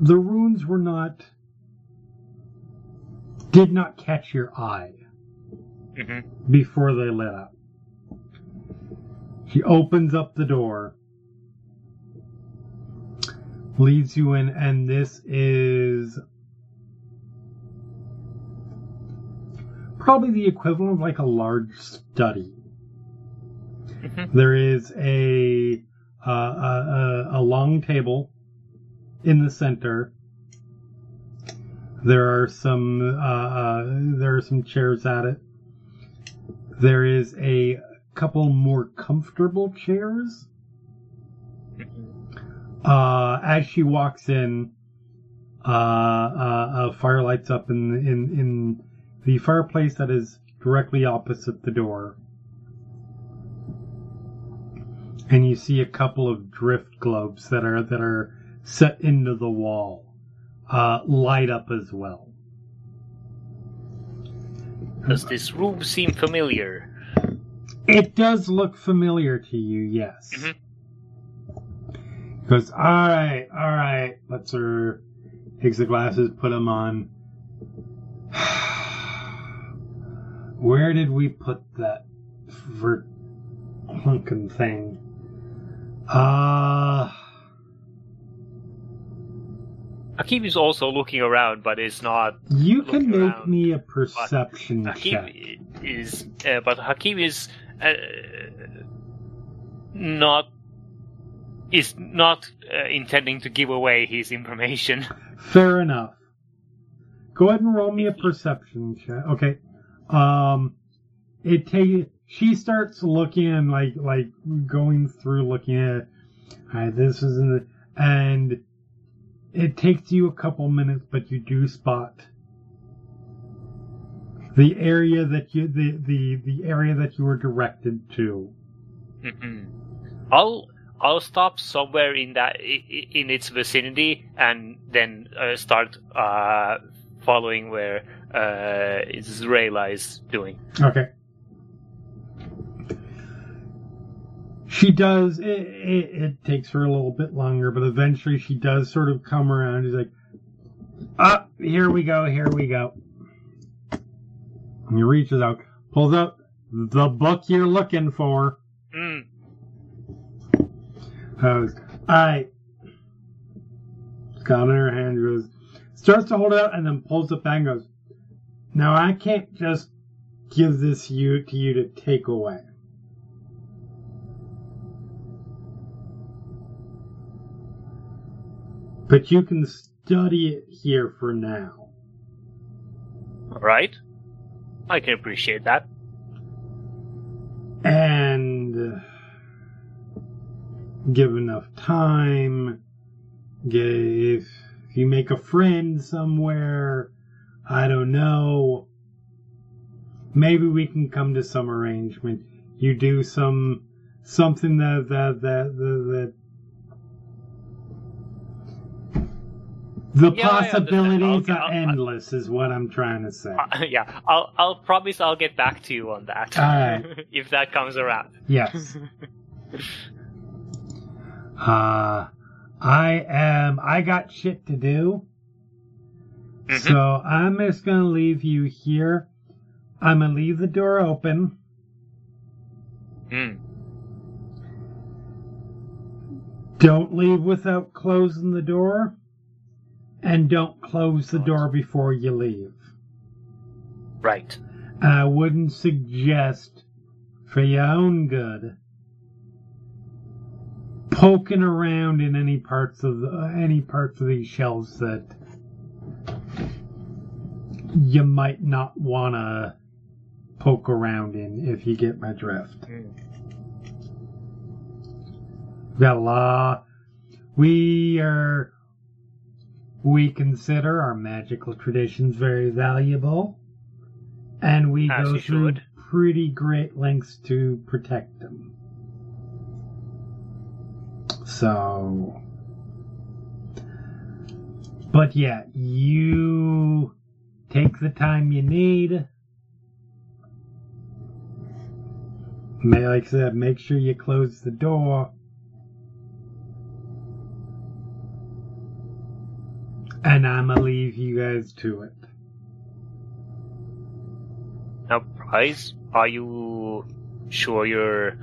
The runes were not. did not catch your eye hmm before they let up. She opens up the door, leads you in, and this is probably the equivalent of like a large study. hmm There is a uh, a, a, a long table in the center. There are some uh, uh, there are some chairs at it. There is a couple more comfortable chairs. Uh, as she walks in, uh, uh, a fire lights up in in in the fireplace that is directly opposite the door and you see a couple of drift globes that are that are set into the wall uh, light up as well. Does this room seem familiar? It does look familiar to you, yes. Mhm. Goes, all right, all right. Lets her takes the glasses, put them on. Where did we put that ver clunking thing? Uh Hakim is also looking around, but is not. you can make around, me a perception Hakim check. is, uh, but Hakim is uh, not is not uh, intending to give away his information. Fair enough. Go ahead and roll me a perception check. Okay. Um, it take she starts looking like like going through looking at. All right, this is in the and it takes you a couple minutes, but you do spot the area that you the the the area that you were directed to. Mhm. I'll I'll stop somewhere in that in its vicinity and then uh, start uh, following where uh, Zrayla is doing. Okay. She does. It, it, it takes her a little bit longer, but eventually she does sort of come around. She's like, "Ah, here we go. Here we go." And he reaches out, pulls out the book you're looking for. Mm. Goes, I. Got in her hand, goes, starts to hold it out, and then pulls it back and goes, Now I can't just give this you to you to take away. But you can study it here for now. All right, I can appreciate that. and uh, give enough time. Give, if you make a friend somewhere, I don't know. Maybe we can come to some arrangement. You do some something that that that that. that the Yeah, possibilities are I'll- endless, is what I'm trying to say. Uh, yeah, I'll I'll promise I'll get back to you on that if that comes around. Yes. uh, I am. I got shit to do, Mhm. so I'm just gonna leave you here. I'm gonna leave the door open. Mm. Don't leave without closing the door, and don't close the door before you leave. Right. And I wouldn't suggest, for your own good, poking around in any parts of the, any parts of these shelves that you might not want to poke around in, if you get my drift. Mm. Got a lot. We are. We consider our magical traditions very valuable, and we As go through should. pretty great lengths to protect them. So. But yeah, you take the time you need. May, like I said, make sure you close the door. And I'ma leave you guys to it. Now, Prize, are you sure you're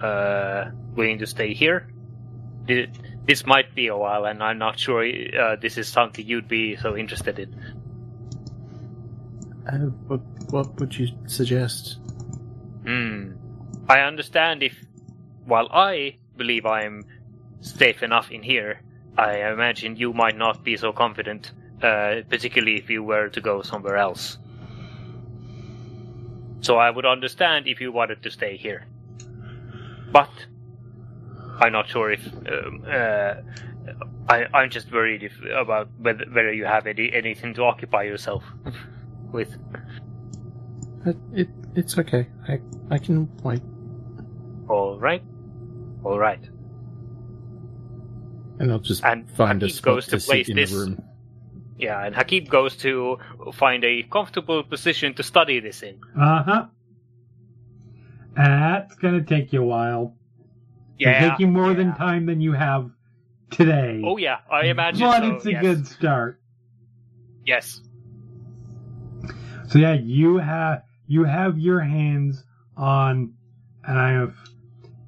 uh, willing to stay here? This might be a while, and I'm not sure uh, this is something you'd be so interested in. Uh, what, what would you suggest? Hmm. I understand if, while I believe I am safe enough in here, I imagine you might not be so confident, uh, particularly if you were to go somewhere else. So I would understand if you wanted to stay here. But I'm not sure if um, uh, I, I'm just worried if about whether, whether you have any, anything to occupy yourself with. Uh, it it's okay. I I can wait. All right, all right. And I'll just And find a Hakim spot goes to to sit place in this- the room. Yeah, and Hakim goes to find a comfortable position to study this in. Uh huh. That's gonna take you a while. It'll Yeah, take you more than time than you have today. Oh yeah, I imagine but so. it's a yes. good start. Yes. So yeah, you have you have your hands on, and I have.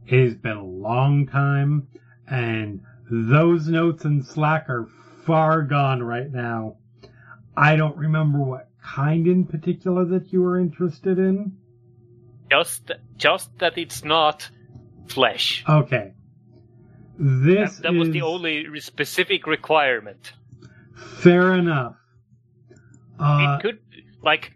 It has been a long time, and those notes in Slack are far gone right now. I don't remember what kind in particular that you were interested in. Just, just that it's not flesh. Okay, this That, that was the only re- specific requirement. fair enough. Uh, it could, like,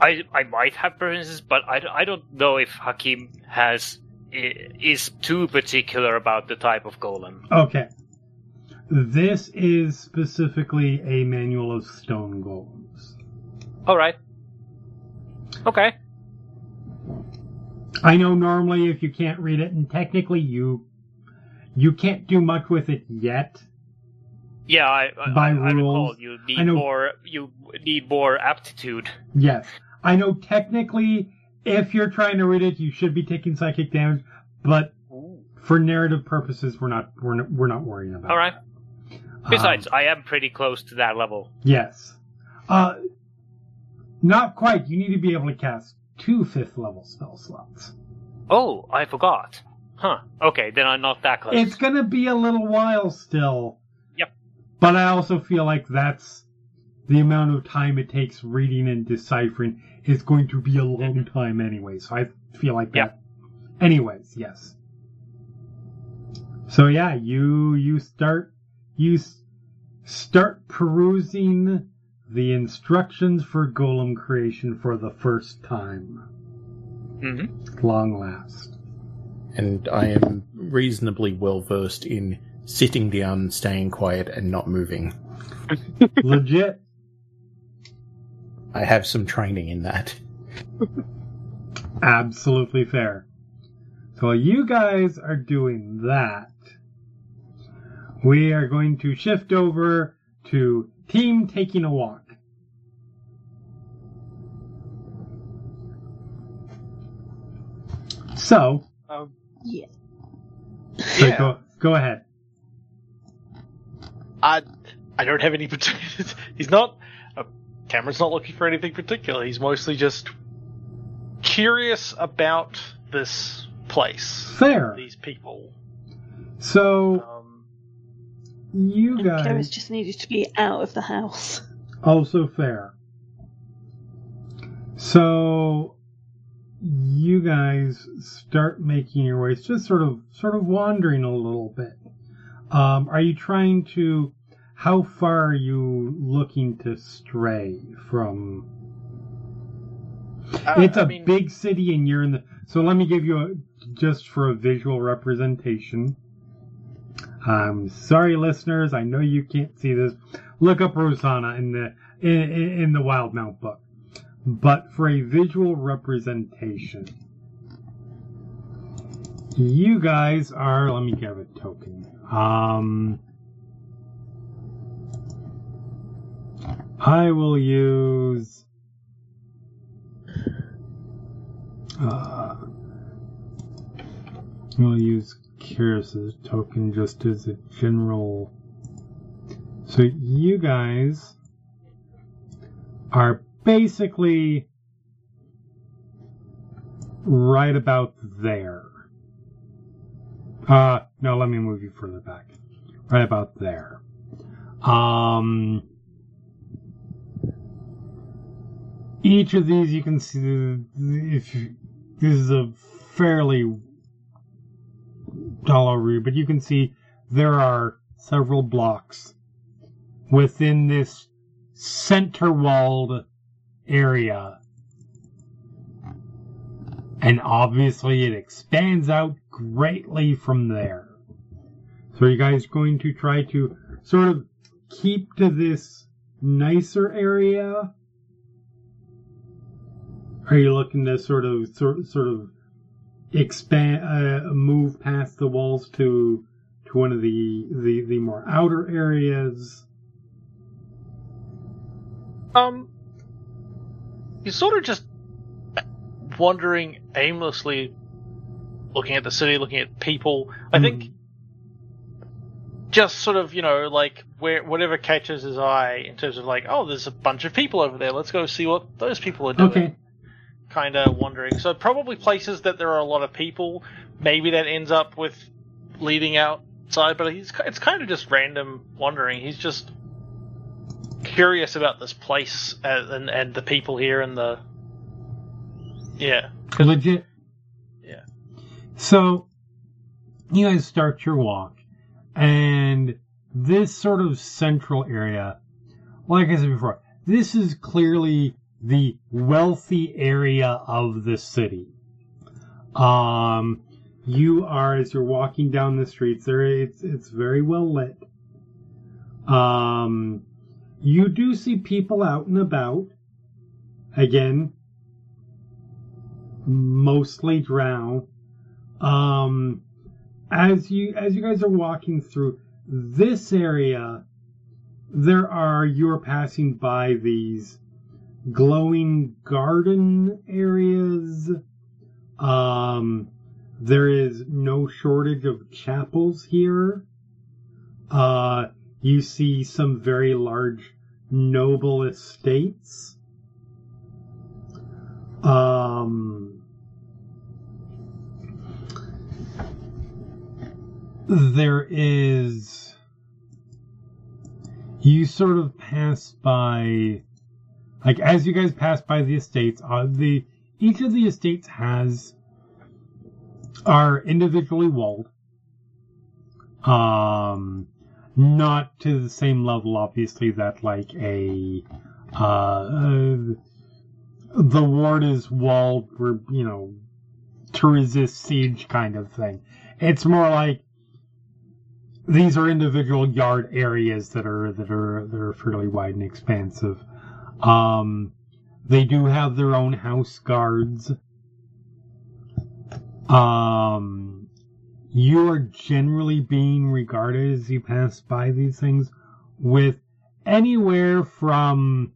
I, I might have preferences, but I, don't- I don't know if Hakim has is too particular about the type of golem. Okay. This is specifically a manual of stone golems. All right. Okay. I know normally if you can't read it, and technically you you can't do much with it yet. Yeah, I, I, By I, I recall rules, you I know- more. You need more aptitude. Yes, I know technically if you're trying to read it, you should be taking psychic damage, but for narrative purposes, we're not we're not, we're not worrying about. All right. that. Besides, Um, I am pretty close to that level. yes, uh, not quite. You need to be able to cast two fifth level spell slots. Oh, I forgot. Huh. Okay, then I'm not that close. It's gonna be a little while still. Yep. But I also feel like that's the amount of time it takes reading and deciphering is going to be a long time anyway. So I feel like that. Yep. Anyways, yes. So yeah, you you start you start perusing the instructions for golem creation for the first time. hmm Long last. And I am reasonably well versed in sitting down, staying quiet, and not moving. Legit. I have some training in that. Absolutely fair. So while you guys are doing that, we are going to shift over to team taking a walk. So, um, Yeah. so Yeah. go, go ahead. I I don't have any particular. He's not. Kamron's not looking for anything particular. He's mostly just curious about this place, Fair. these people. So Um, you And Keres guys just needed to be out of the house. also fair. So you guys start making your ways, just sort of sort of wandering a little bit. Um, are you trying to? How far are you looking to stray from? I- it's I a mean, big city, and you're in the. So let me give you a just for a visual representation. I'm sorry, listeners. I know you can't see this. Look up Rosohna in the in, in, in the Wildemount book. But for a visual representation, you guys are. Let me give a token. Um, I will use. Uh, I'll use Keres's token just as a general. So you guys are basically right about there. Uh, no, let me move you further back. Right about there. Um, each of these you can see if this is a fairly dollar route, but you can see there are several blocks within this center walled area. And obviously it expands out greatly from there. So are you guys going to try to sort of keep to this nicer area? Are you looking to sort of sort sort of expand uh, move past the walls to to one of the the, the more outer areas? Um, you're sort of just wandering aimlessly, looking at the city, looking at people. I think just sort of you know like where whatever catches his eye in terms of like oh there's a bunch of people over there let's go see what those people are doing Okay. Kind of wandering so probably places that there are a lot of people maybe that ends up with leading outside but he's it's kind of just random wandering he's just curious about this place and and, and the people here and the yeah Legit. Yeah. So, you guys start your walk, and this sort of central area, like I said before, this is clearly the wealthy area of the city. Um, you are as you're walking down the streets there. It's it's very well lit. Um, you do see people out and about. Again, mostly drow. Um, as you as you guys are walking through this area, there are you're passing by these glowing garden areas. Um, there is no shortage of chapels here. Uh, you see some very large noble estates. Um, there is. You sort of pass by, like as you guys pass by the estates. Uh, the each of the estates has are individually walled. Um, not to the same level, obviously, that like a uh, uh the ward is walled for you know to resist siege kind of thing. It's more like these are individual yard areas that are that are that are fairly wide and expansive. Um, they do have their own house guards. Um, you are generally being regarded as you pass by these things with anywhere from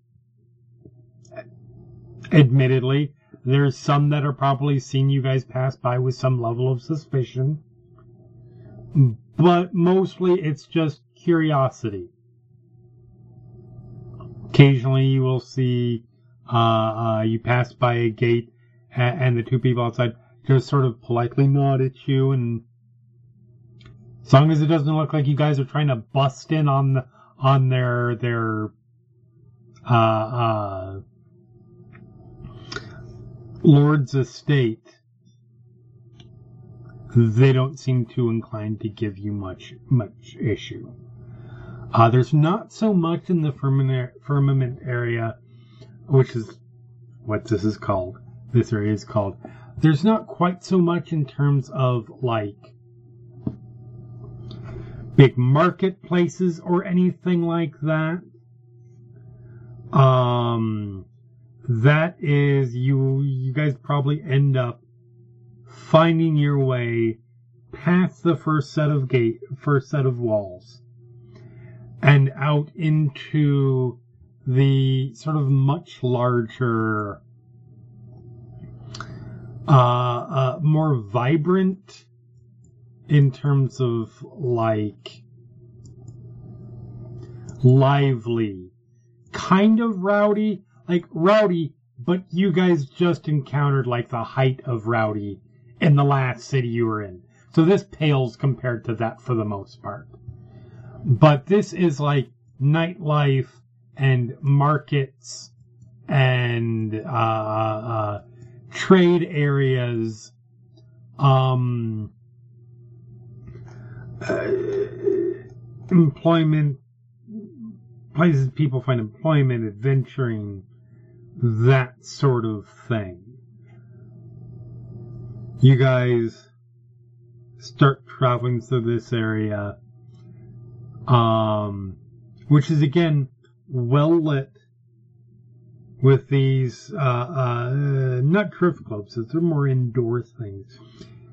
admittedly there's some that are probably seeing you guys pass by with some level of suspicion but mostly it's just curiosity occasionally you will see uh, uh, you pass by a gate and, and the two people outside just sort of politely nod at you and as long as it doesn't look like you guys are trying to bust in on the, on their their uh, uh, lord's estate, they don't seem too inclined to give you much much issue. Uh, there's not so much in the firmament, area, which is what this is called. This area is called. There's not quite so much in terms of like big marketplaces or anything like that. Um, that is you you guys probably end up finding your way past the first set of gate first set of walls and out into the sort of much larger uh, uh more vibrant in terms of like lively kind of rowdy like rowdy, but you guys just encountered like the height of rowdy in the last city you were in. So this pales compared to that for the most part. But this is like nightlife and markets and uh, uh, trade areas, um, uh, employment places people find employment, adventuring, that sort of thing. You guys start traveling through this area, um, which is again well lit with these uh, uh, not drift globes, they're more indoor things.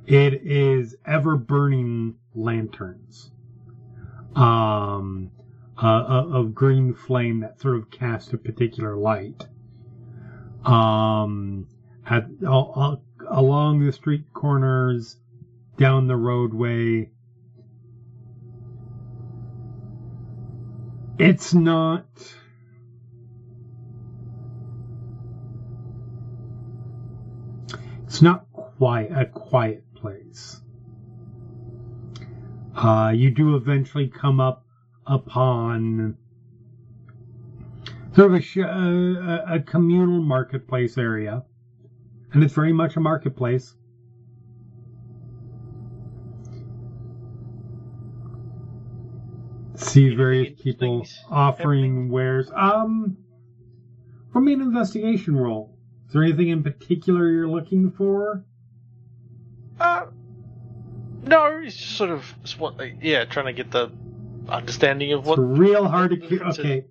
It is ever burning lanterns. Um, uh, of green flame that sort of cast a particular light. Um, at uh, along the street corners, down the roadway, It's not. It's not quite a quiet place. Uh, you do eventually come up upon sort of a, sh- uh, a, a communal marketplace area, and it's very much a marketplace. See various people offering wares. Um, for me, an investigation roll. Is there anything in particular you're looking for? Uh, no, it's just sort of what, yeah, trying to get the understanding of what. it's real hard to. what Ke- differences- okay.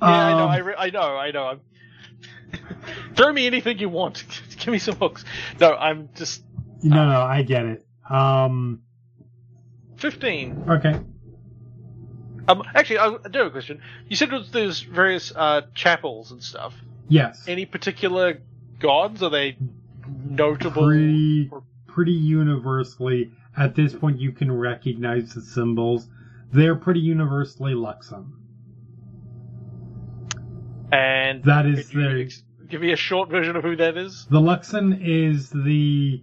Yeah, I know, Um, I, re- I know, I know. I'm... Throw me anything you want. Give me some hooks. No, I'm just No, no, I get it. Um, fifteen. okay. Um, actually, I I do have a question. You said there's various uh, chapels and stuff. Yes. Any particular gods? Are they notable? Pretty, or- pretty universally, at this point, you can recognize the symbols. They're pretty universally Luxon. And That is the ex- give me a short version of who that is. the Luxon is the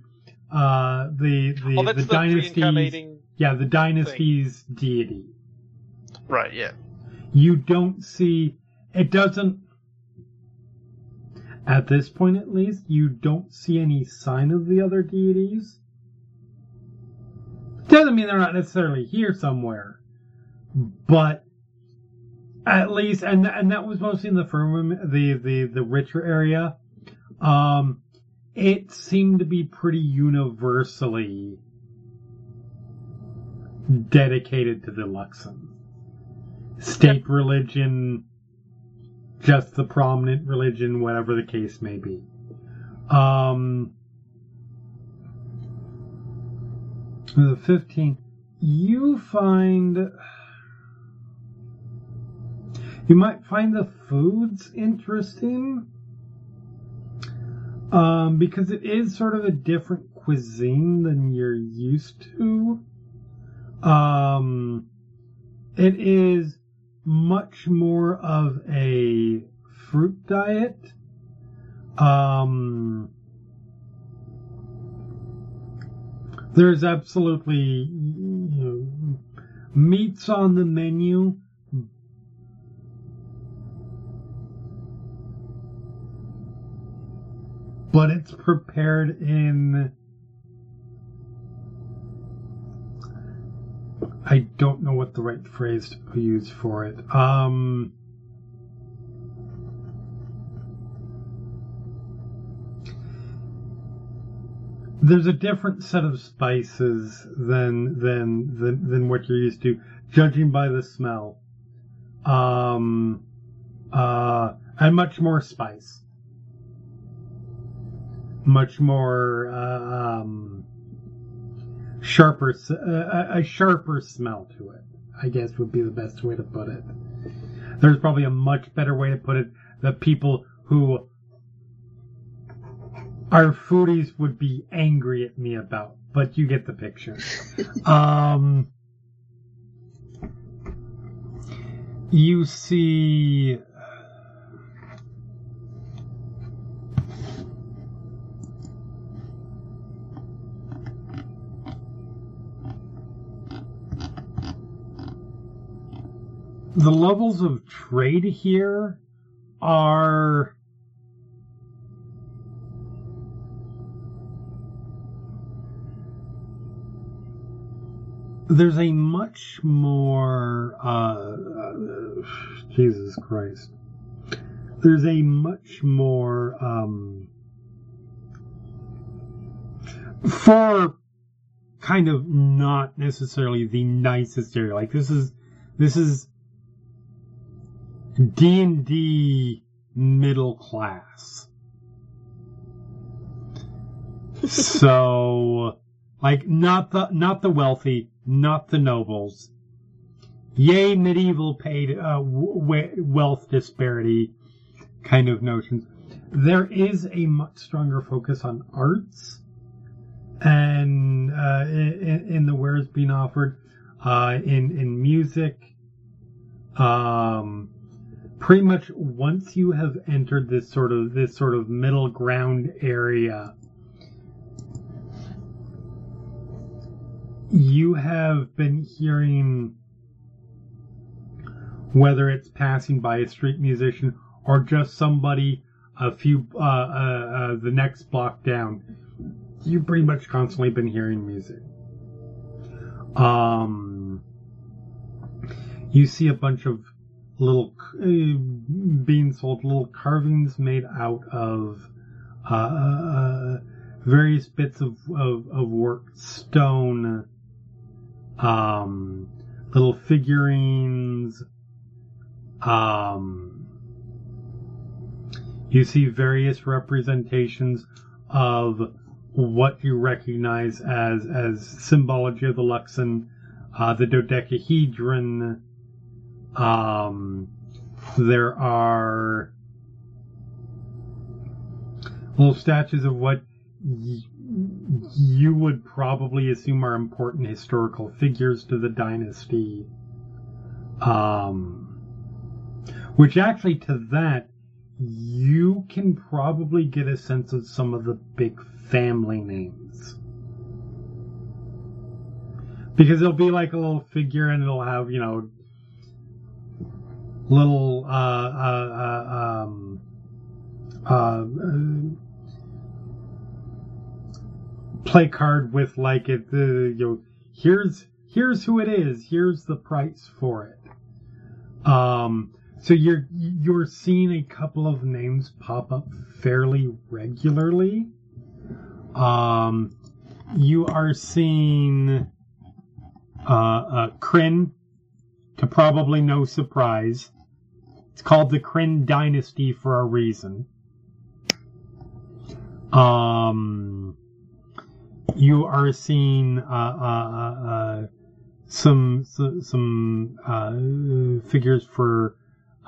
uh the the, oh, the the, dynasty's yeah the dynasty's deity. Right. Yeah. You don't see it doesn't at this point at least you don't see any sign of the other deities. Doesn't mean they're not necessarily here somewhere, but at least and and that was mostly in the firmament the the the richer area. Um, it seemed to be pretty universally dedicated to the Luxon state religion, just the prominent religion, whatever the case may be. Um, the 15, you find, you might find the foods interesting. Um, because it is sort of a different cuisine than you're used to. Um, it is much more of a fruit diet. Um, there's absolutely you know, meats on the menu. But it's prepared in I don't know what the right phrase to use for it. Um, there's a different set of spices than than than, than what you're used to, judging by the smell. Um, uh, and much more spice, much more uh, um sharper, uh, a a sharper smell to it. I guess would be the best way to put it. There's probably a much better way to put it that people who are foodies would be angry at me about, but you get the picture. um, you see the levels of trade here are there's a much more uh, uh, Jesus Christ. There's a much more um, for kind of not necessarily the nicest area. Like this is this is D and D middle class. so, like not the not the wealthy, not the nobles. Yay, medieval paid uh, w- wealth disparity kind of notions. There is a much stronger focus on arts and uh, in, in the wares being offered uh, in in music, Um, pretty much once you have entered this sort of this sort of middle ground area, you have been hearing whether it's passing by a street musician or just somebody a few uh, uh, uh, the next block down. You've pretty much constantly been hearing music. Um, you see a bunch of little uh, being sold little carvings made out of uh, uh, various bits of, of, of worked stone, um, little figurines, um, you see various representations of what you recognize as as symbology of the Luxon, uh, the dodecahedron. Um, there are little statues of what y- you would probably assume are important historical figures to the dynasty. Um, which actually, to that, you can probably get a sense of some of the big family names. Because it'll be like a little figure and it'll have, you know, little, uh, uh, uh um, uh, play card with like it, you know, here's, here's who it is, here's the price for it. Um, so you're you're seeing a couple of names pop up fairly regularly. Um, you are seeing uh, uh, Kryn, to probably no surprise. It's called the Kryn Dynasty for a reason. Um, you are seeing uh, uh, uh, some some uh, figures for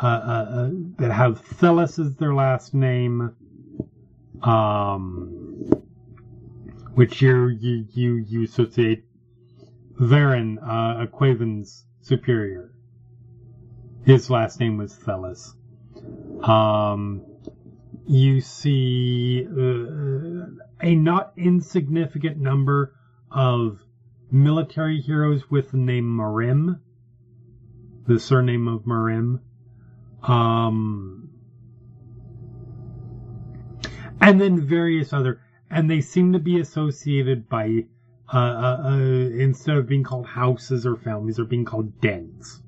uh, uh, uh, that have Thelyss as their last name, um, which you you you, you associate Varen, uh, Quaven's superior. His last name was Thelyss. Um, you see uh, a not insignificant number of military heroes with the name Marim, the surname of Marim. Um, and then various other, and they seem to be associated by, uh, uh, uh, instead of being called houses or families, they're being called dens.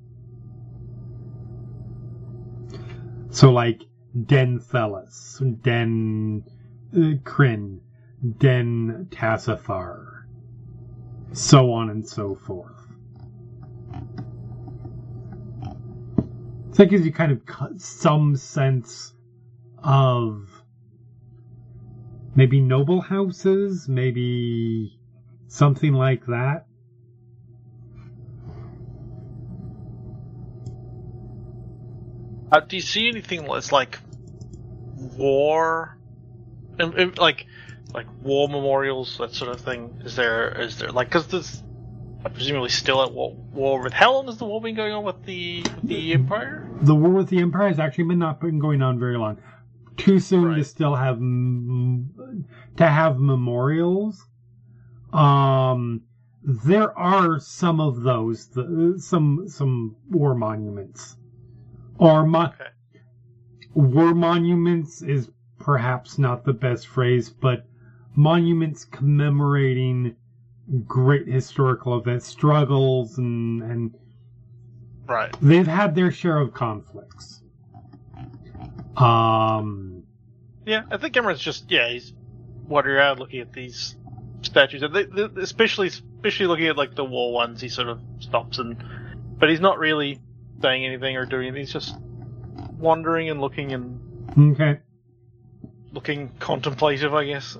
So like Den Thelyss, Den uh, Den Tassifar, so on and so forth. So that gives you kind of some sense of maybe noble houses, maybe something like that. Uh, do you see anything that's like war, and, like like war memorials, that sort of thing? Is there is there like because there's presumably still at war, war with how long has the war been going on with the with the empire? The war with the empire has actually been not been going on very long. Too soon Right. to still have to have memorials. Um, there are some of those, the, some some war monuments, or mo- Okay. war monuments is perhaps not the best phrase, but monuments commemorating great historical events, struggles, and and Right. they've had their share of conflicts. Um, Yeah, I think Emran's just yeah he's wandering around looking at these statues, and they, they, especially especially looking at like the war ones. He sort of stops and, but he's not really saying anything or doing anything. He's just wandering and looking and okay. looking contemplative, I guess.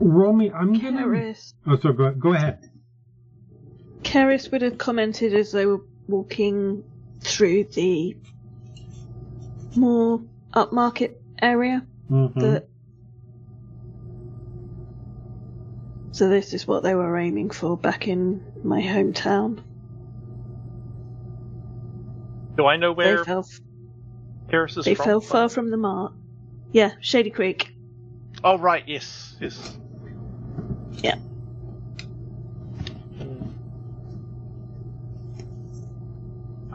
Roll me. I'm gonna. Keres. Oh, so go go ahead. Keres would have commented as they were walking through the more upmarket area Mhm. that so this is what they were aiming for back in my hometown. Do I know where They fell. Paris is They from? fell far from the mark. Yeah, Shady Creek. Oh right, yes, yes. Yeah.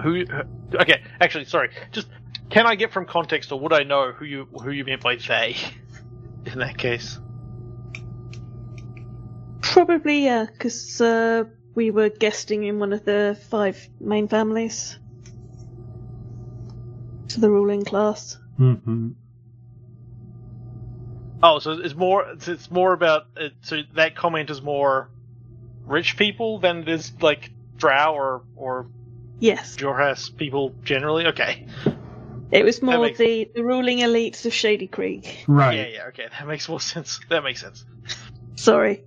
Who? Okay, actually, sorry. Just can I get from context, or would I know who you who you meant by they? In that case, Probably, yeah, because uh, we were guesting in one of the five main families. To the ruling class. hmm oh, so it's more it's, it's more about uh, so that comment is more rich people than it is like Drow or or Yes. Xhorhas people generally. Okay, It was more makes- the, the ruling elites of Shady Creek. Right. yeah, yeah, okay, that makes more sense. That makes sense. Sorry.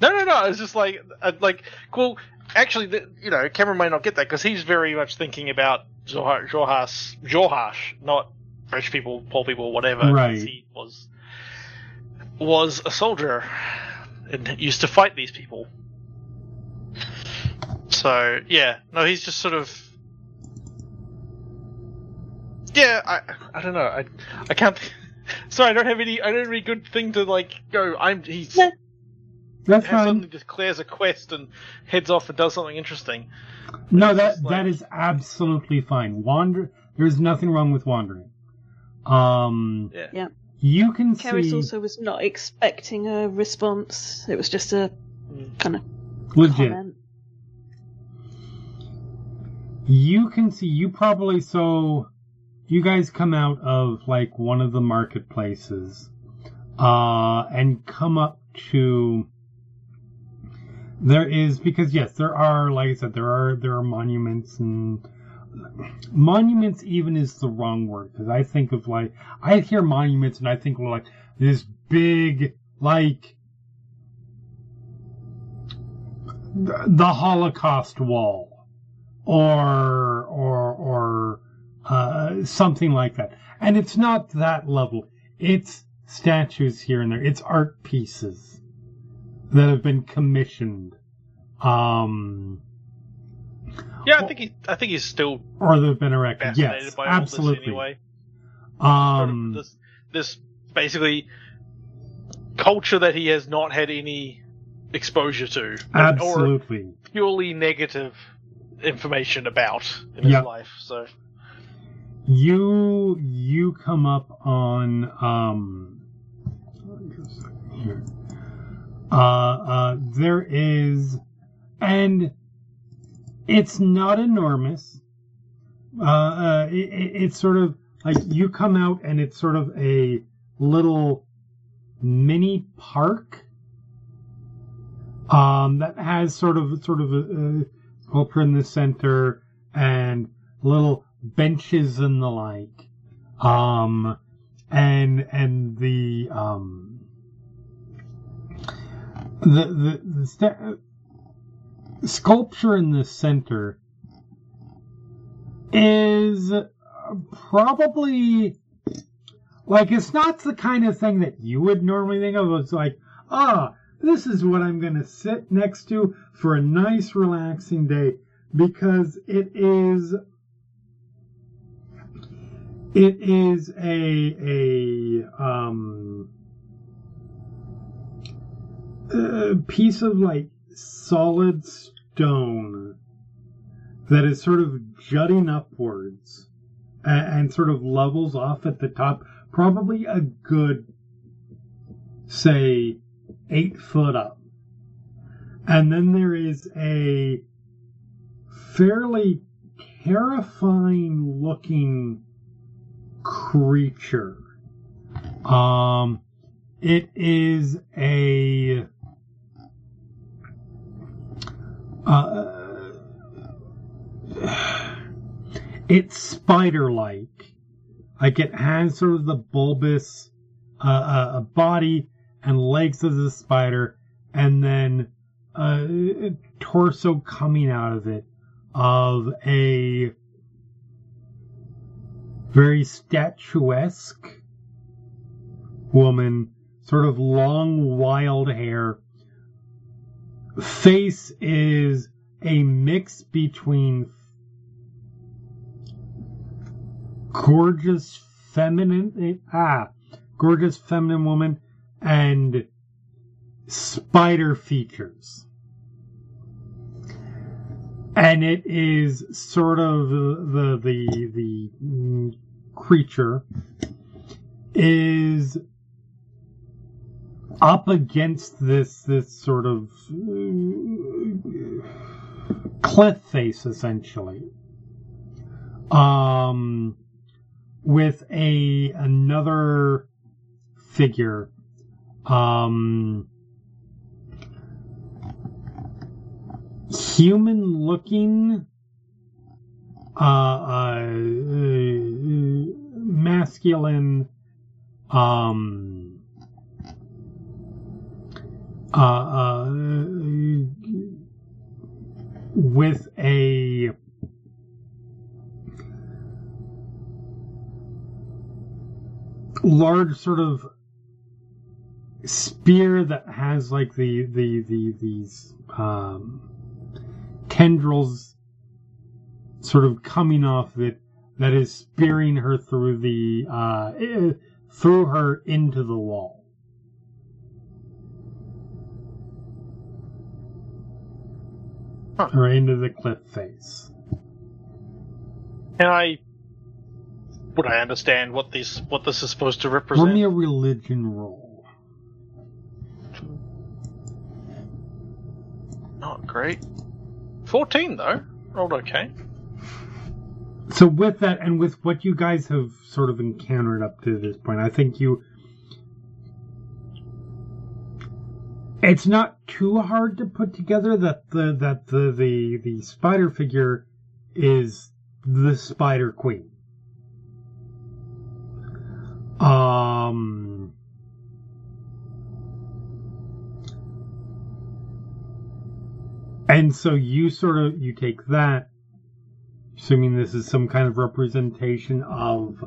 No, no, no. It's just like, uh, like, well, actually, the, you know, Kamron may not get that because he's very much thinking about Zohar, Xhorhas, Jorhash, not rich people, poor people, whatever. Right. He was was a soldier and used to fight these people. So yeah, no, he's just sort of. Yeah, I I don't know. I I can't. Sorry, I don't have any. I don't have any good thing to like go. I'm. He's. No. That's Has suddenly fine. declares a quest and heads off and does something interesting. No, that like- that is absolutely fine. Wander. There's nothing wrong with wandering. Um, Yeah. Yeah. you can Keres see also was not expecting a response. It was just a Mm. kind of legit. comment. You can see. You probably so. You guys come out of like one of the marketplaces, uh, and come up to. There is because yes, there are like I said, there are there are monuments and monuments. Even is the wrong word because I think of like I hear monuments and I think of like this big like the Holocaust wall or or or uh, something like that. And it's not that level. It's statues here and there. It's art pieces that have been commissioned, um, Yeah, I think he. I think he's still or they've been erected. Yes, by absolutely. all this anyway. Um, this, this basically culture that he has not had any exposure to, or- or absolutely. purely negative information about in his Yeah. life. So You you come up on um just a second here. Uh uh there is and it's not enormous. Uh, uh it, it- it's sort of like you come out and it's sort of a little mini park um that has sort of sort of a, a sculpture in the center and little benches and the like. Um, and and the um, the the, the sculpture in the center is probably like it's not the kind of thing that you would normally think of. It's like ah. This is what I'm going to sit next to for a nice, relaxing day because it is it is a a um a piece of like solid stone that is sort of jutting upwards and, and sort of levels off at the top probably a good say eight foot up and then there is a fairly terrifying looking creature. Um, it is a uh, it's spider-like, like it has sort of the bulbous uh, uh, a body and legs of the spider, and then a torso coming out of it of a very statuesque woman, sort of long, wild hair. Face is a mix between gorgeous feminine ah gorgeous feminine woman and spider features. And it is sort of the the the mm, creature is up against this this sort of uh, cliff face essentially. Um with a another figure. Um human looking uh, uh, masculine um uh, uh with a large sort of spear that has like the the the these um tendrils sort of coming off it that is spearing her through the uh eh, through her into the wall Huh. or into the cliff face And I? Would I understand what this what this is supposed to roll represent? me a religion roll Not great. Fourteen though. Rolled okay. So with that, and with what you guys have sort of encountered up to this point, I think you. It's not too hard to put together that the that the the the spider figure is the Spider Queen. Um. And so you sort of you take that assuming this is some kind of representation of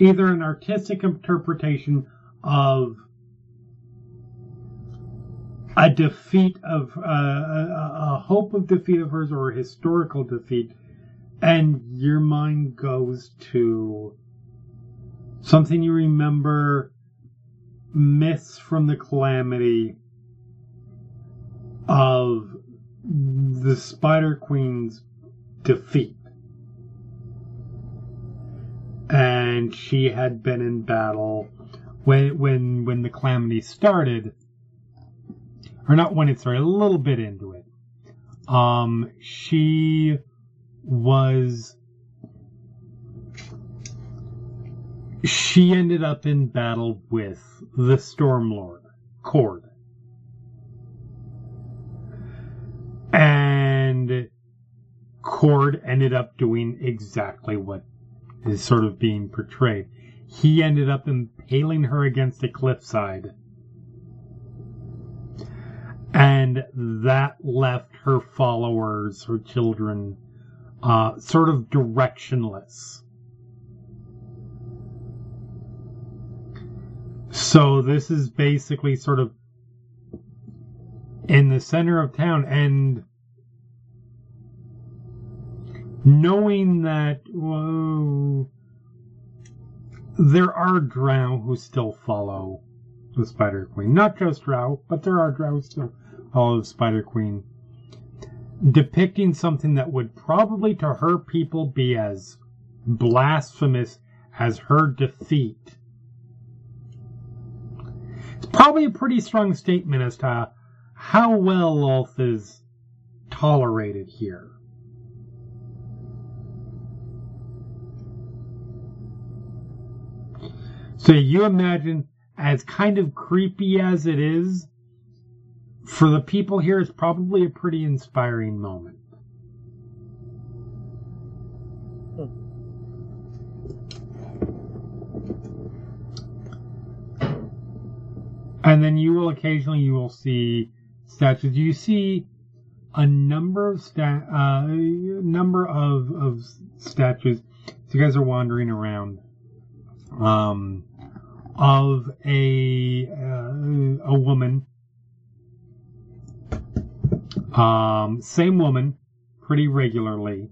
either an artistic interpretation of a defeat of uh, a, a hope of defeat of hers or a historical defeat and your mind goes to something you remember myths from the calamity of the spider queen's defeat. And she had been in battle when when when the calamity started, or not when it started, a little bit into it. Um, she was she ended up in battle with the Stormlord, Kord. And Kord ended up doing exactly what is sort of being portrayed. He ended up impaling her against a cliffside. And that left her followers, her children, uh, sort of directionless. So this is basically sort of in the center of town and knowing that whoa, there are drow who still follow the Spider Queen. Not just drow, but there are drow still follow the Spider Queen. Depicting something that would probably to her people be as blasphemous as her defeat. It's probably a pretty strong statement as to how well Lolth is tolerated here. So you imagine, as kind of creepy as it is, for the people here, it's probably a pretty inspiring moment. And then you will occasionally you will see statues. You see a number of sta- uh, number of of statues. So you guys are wandering around. Um, of a uh, a woman. Um, same woman, pretty regularly.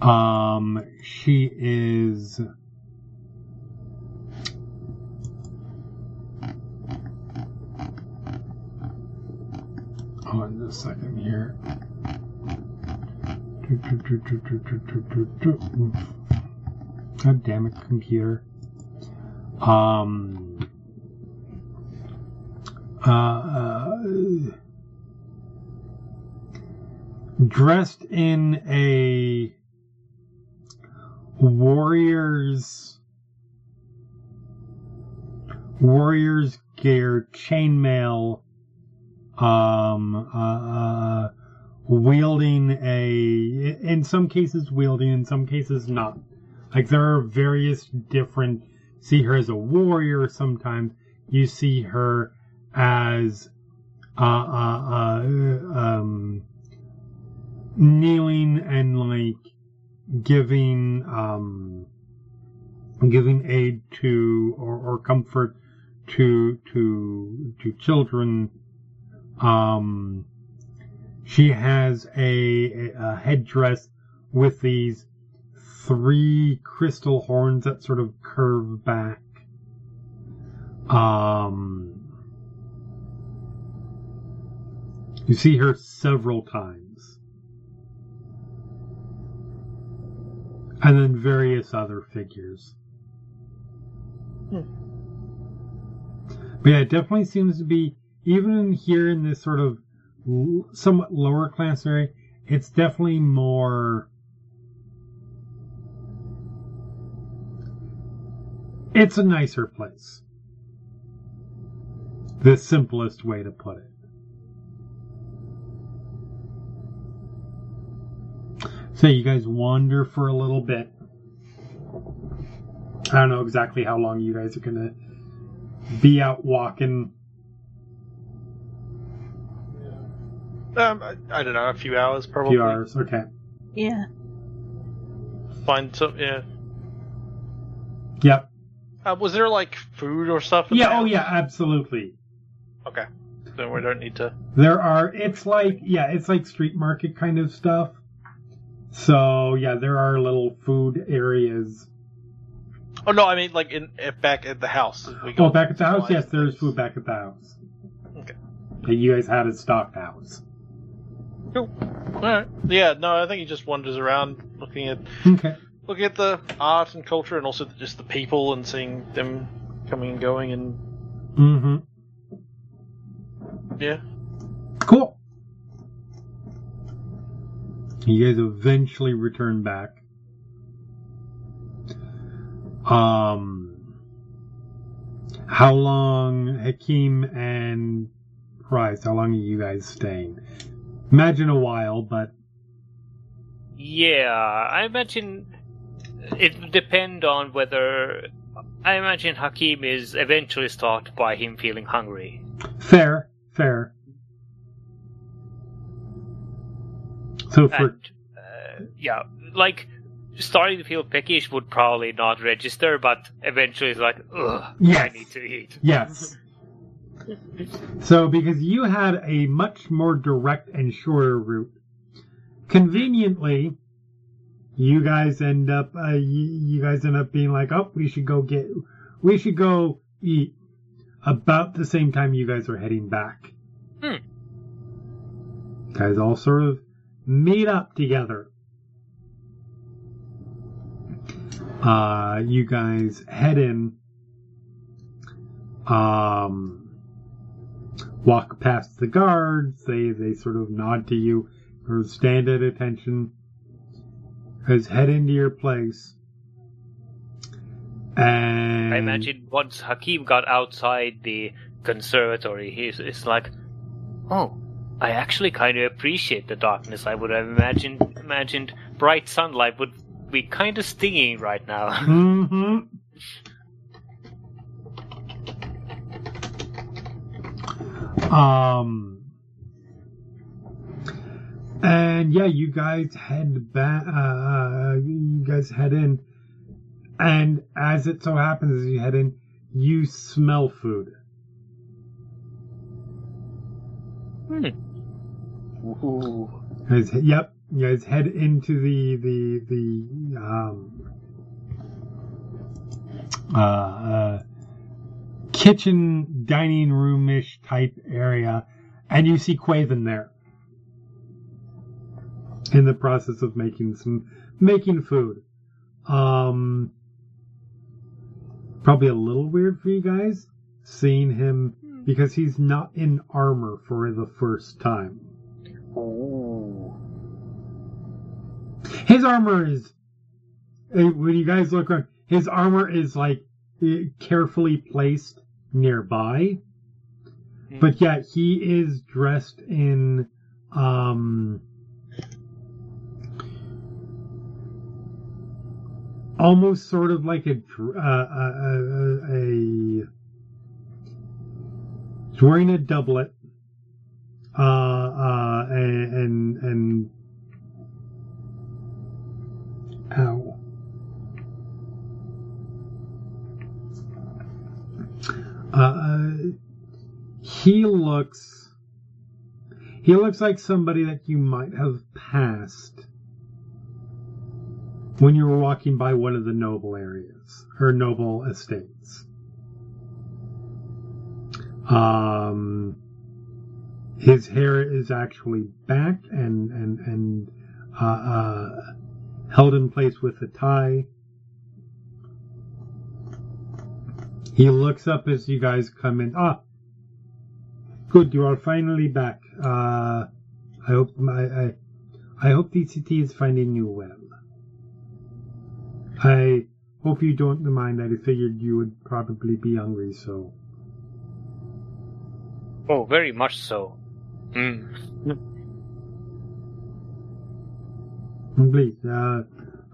Um, she is. Hold on a second here. God damn it, computer. Um. Uh, uh, dressed in a warrior's warrior's gear chainmail um uh, uh wielding a in some cases wielding in some cases not. Like there are various different see her as a warrior sometimes you see her as uh uh, uh um kneeling and like giving um giving aid to or, or comfort to to to children um she has a, a headdress with these three crystal horns that sort of curve back. Um you see her several times and then various other figures. But yeah, it definitely seems to be even here in this sort of somewhat lower class area. It's definitely more. It's a nicer place. The simplest way to put it. So you guys wander for a little bit. I don't know exactly how long you guys are gonna be out walking. Um, I, I don't know, a few hours A probably. few hours, okay. Yeah. Find some, yeah. Yep. Uh, was there like food or stuff? in the Yeah. Oh, yeah. Absolutely. Okay. Then we don't need to. There are. It's like yeah. It's like street market kind of stuff. So yeah, there are little food areas. Oh no, I mean like in eh, back at the house. We Oh, back at the house. Yes, there's food back at the house. Okay. That you guys had a stocked house. Cool. Alright. Yeah, no, I think he just wanders around looking at Okay. looking at the art and culture and also just the people and seeing them coming and going and Mm-hmm. yeah. Cool. You guys eventually return back. Um, how long, Hakim and Prize? How long are you guys staying? Imagine a while, but Yeah, I imagine it will depend on whether. I imagine Hakim is eventually stopped by him feeling hungry. fair, fair. So for And, uh, yeah, like, starting to feel peckish would probably not register, but eventually it's like, ugh, I need to eat. Yes. So, because you had a much more direct and shorter route, conveniently, you guys end up, uh, you, you guys end up being like, oh, we should go get, we should go eat about the same time you guys are heading back. Hmm. Guys all sort of meet up together. Uh, you guys head in. Um, walk past the guards. They they sort of nod to you or stand at attention. Guys head into your place. And I imagine once Hakim got outside the conservatory, he's it's like, oh, I actually kind of appreciate the darkness. I would have imagined imagined bright sunlight would be kind of stinging right now. hmm Um, and yeah, you guys head back. Uh, you guys head in, and as it so happens, as you head in, you smell food. Hmm. Ooh. As- yep, you guys head into the the the um, uh, uh, kitchen dining room ish type area, and you see Quaven there in the process of making some making food. Um, probably a little weird for you guys seeing him because he's not in armor for the first time. Ooh. His armor is eh, when you guys look around, his armor is like eh, carefully placed nearby, but yet he is dressed in um almost sort of like a dr- uh, a, a, a he's wearing a doublet uh uh and and, and ow uh he looks he looks like somebody that you might have passed when you were walking by one of the noble areas or noble estates. Um, his hair is actually back and and and uh, uh, held in place with a tie. He looks up as you guys come in. Ah, good, you are finally back. Uh, I hope I, I I hope DCT is finding you well. I hope you don't mind. That I figured you would probably be hungry, so. Oh, very much so. Mm. Please, uh,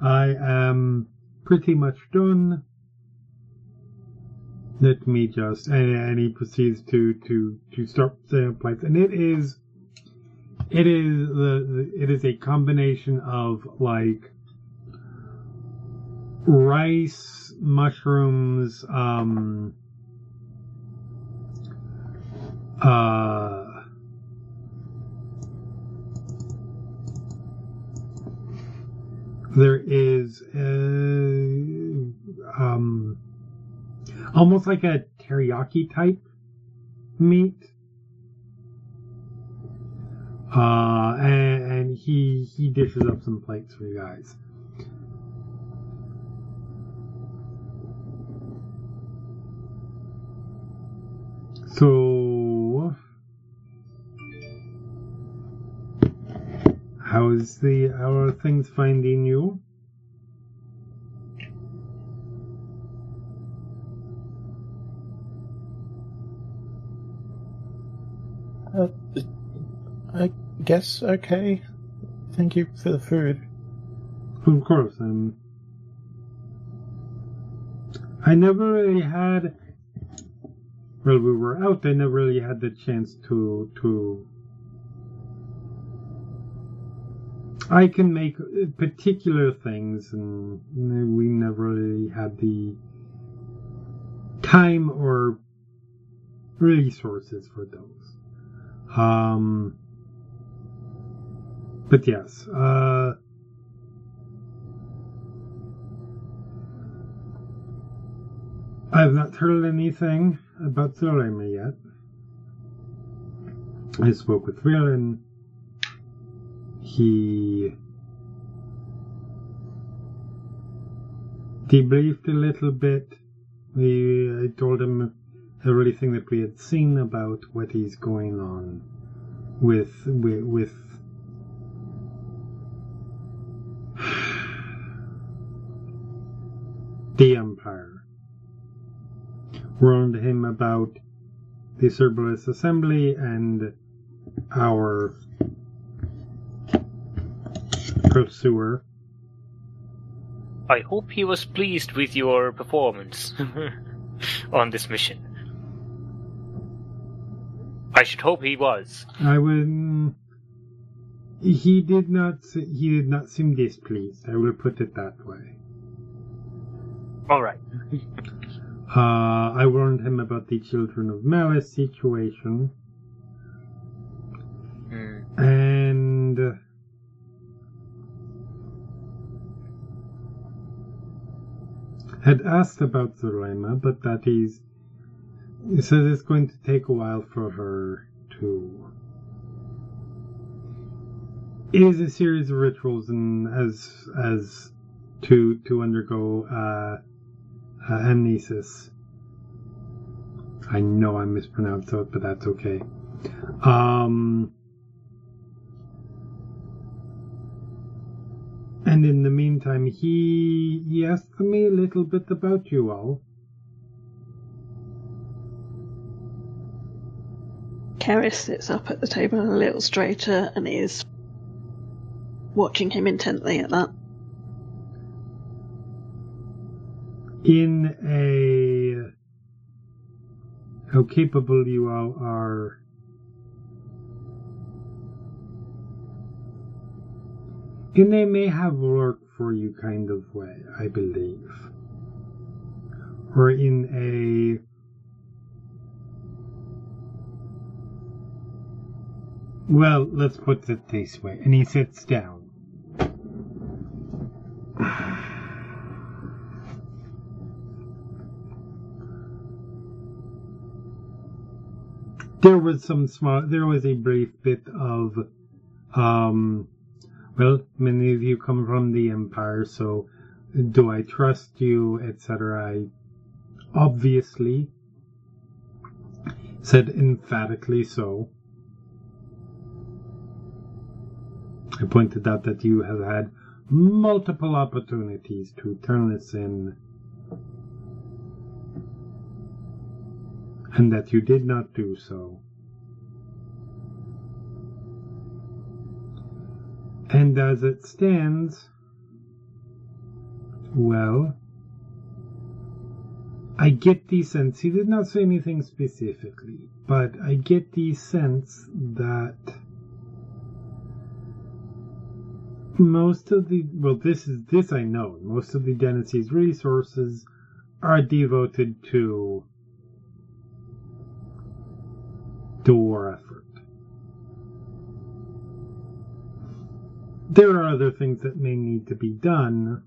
I am pretty much done. Let me just, and, and he proceeds to, to, to start up plates. And it is, it is the, the, it is a combination of like rice, mushrooms, um, uh, there is a, um, almost like a teriyaki type meat. Uh, and, and he, he dishes up some plates for you guys. So, how is the how are things finding you? Uh, I guess okay. Thank you for the food. Of course, um, I never really had. Well, we were out. I never really had the chance to to. I can make particular things, and we never really had the time or resources for those. Um, but yes, uh, I have not heard anything about Thorema yet. I spoke with Rielen. He debriefed a little bit. We, I told him everything that we had seen about what is going on with with, with the Empire. Warned him about the Cerberus Assembly and our pursuer. I hope he was pleased with your performance on this mission. I should hope he was. I would. He did not. He did not seem displeased. I will put it that way. All right. Uh, I warned him about the Children of Malice situation, had asked about Zulema, but that he's he says it's going to take a while for her to. It is a series of rituals and as as to to undergo uh, uh, amnesis. I know I mispronounced it, but that's okay. Um, and in the meantime, he he asked me a little bit about you all. Keres sits up at the table a little straighter and is watching him intently at that. In a how capable you all are in a may have worked for you kind of way, I believe. Or in a Well, let's put it this way. And he sits down. There was some small, there was a brief bit of, um, well, many of you come from the Empire, so do I trust you, etc. I obviously said emphatically so. I pointed out that you have had multiple opportunities to turn this in, and that you did not do so. And as it stands, well, I get the sense, he did not say anything specifically, but I get the sense that most of the well this is this I know most of the dynasty's resources are devoted to the There are other things that may need to be done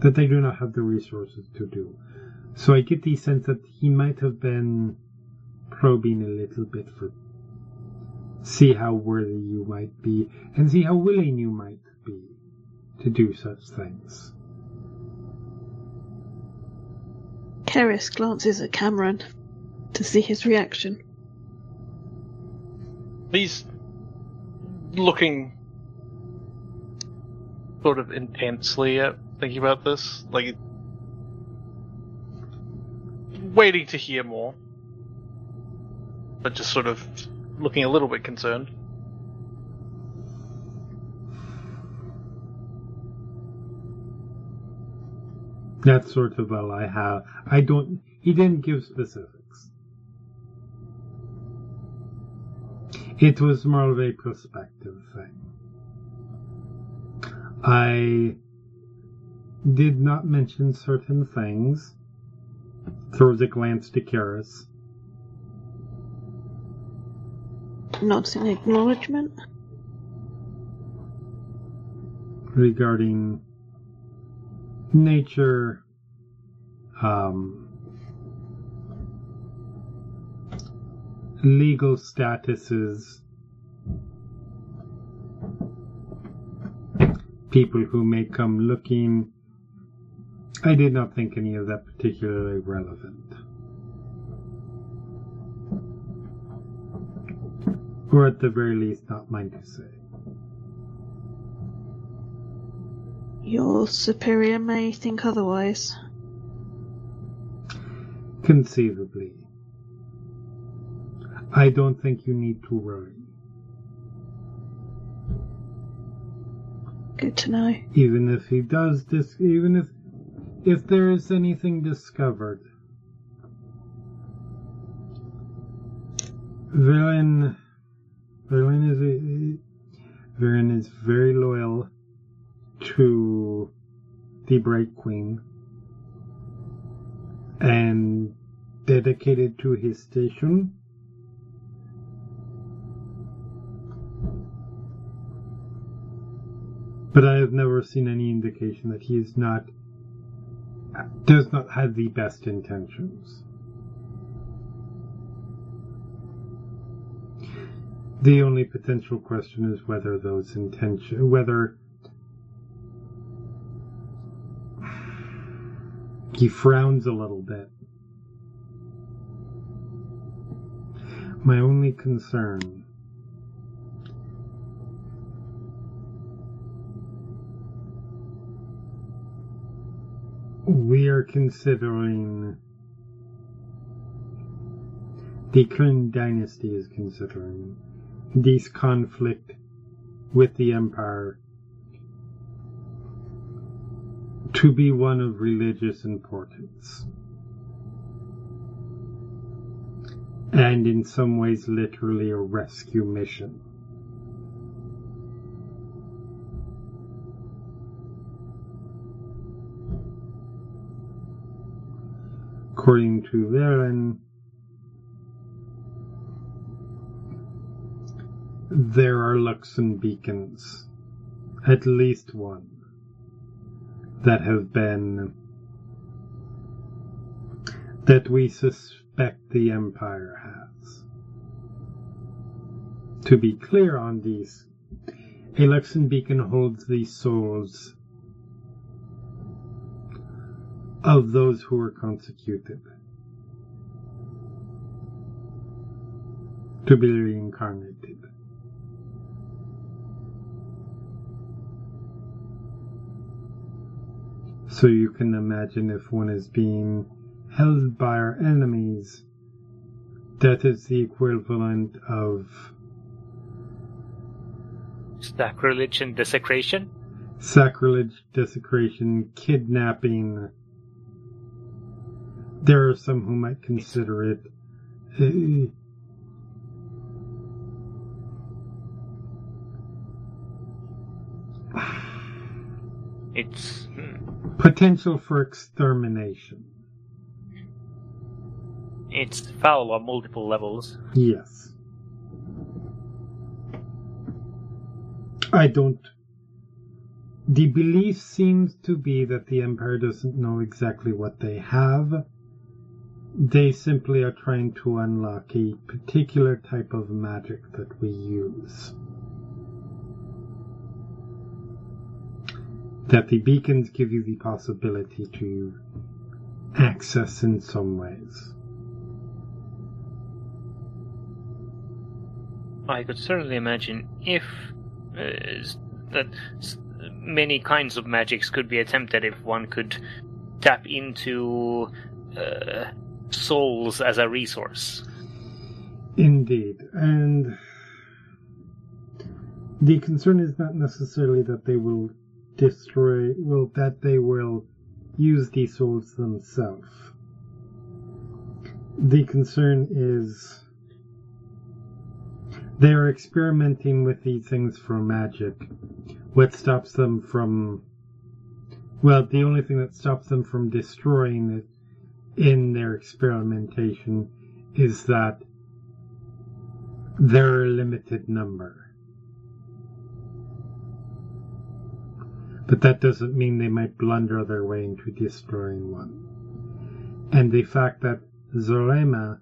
that they do not have the resources to do. So I get the sense that he might have been probing a little bit for see how worthy you might be and see how willing you might be to do such things. Keres glances at Kamron to see his reaction. He's looking sort of intensely at thinking about this, like waiting to hear more, but just sort of looking a little bit concerned. That's sort of all I have. I don't. He didn't give specifics. It was more of a perspective thing. I did not mention certain things. Throws a glance to Keres. Nods in acknowledgement. regarding nature, um, legal statuses, people who may come looking. I did not think any of that particularly relevant. Or at the very least, not mine to say. Your superior may think otherwise. Conceivably. I don't think you need to worry. Good to know. Even if he does this, even if if there is anything discovered. Villain Villain is a Villain is very loyal to the Bright Queen and dedicated to his station. But I have never seen any indication that he is not does not have the best intentions. The only potential question is whether those intention whether he frowns a little bit. My only concern are considering the Kryn dynasty is considering this conflict with the empire to be one of religious importance. And in some ways literally a rescue mission according to Varen, there are Luxon beacons, at least one, that have been that we suspect the Empire has. To be clear on these, a Luxon beacon holds the souls of those who were consecrated to be reincarnated. So you can imagine if one is being held by our enemies, that is the equivalent of Sacrilege and desecration? sacrilege, desecration, kidnapping. There are some who might consider it uh, It's. hmm, potential for extermination. It's foul on multiple levels. Yes. I don't. The belief seems to be that the Empire doesn't know exactly what they have. They simply are trying to unlock a particular type of magic that we use. That the beacons give you the possibility to access in some ways. I could certainly imagine if uh, that many kinds of magics could be attempted if one could tap into uh, souls as a resource. Indeed, and the concern is not necessarily that they will destroy, well, that they will use these souls themselves. The concern is they are experimenting with these things for magic. What stops them from, well, the only thing that stops them from destroying it in their experimentation is that they're a limited number. But that doesn't mean they might blunder their way into destroying one. And the fact that Zorema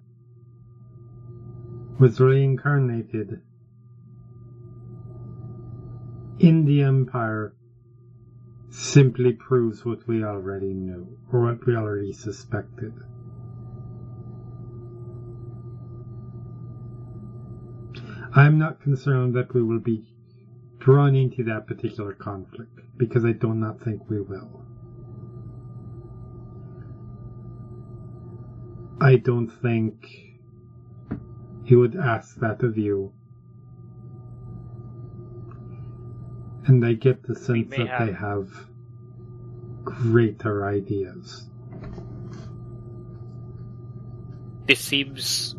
was reincarnated in the Empire simply proves what we already knew, or what we already suspected. I'm not concerned that we will be drawn into that particular conflict, because I do not think we will. I don't think he would ask that of you. And they get the sense that have- they have greater ideas. This seems.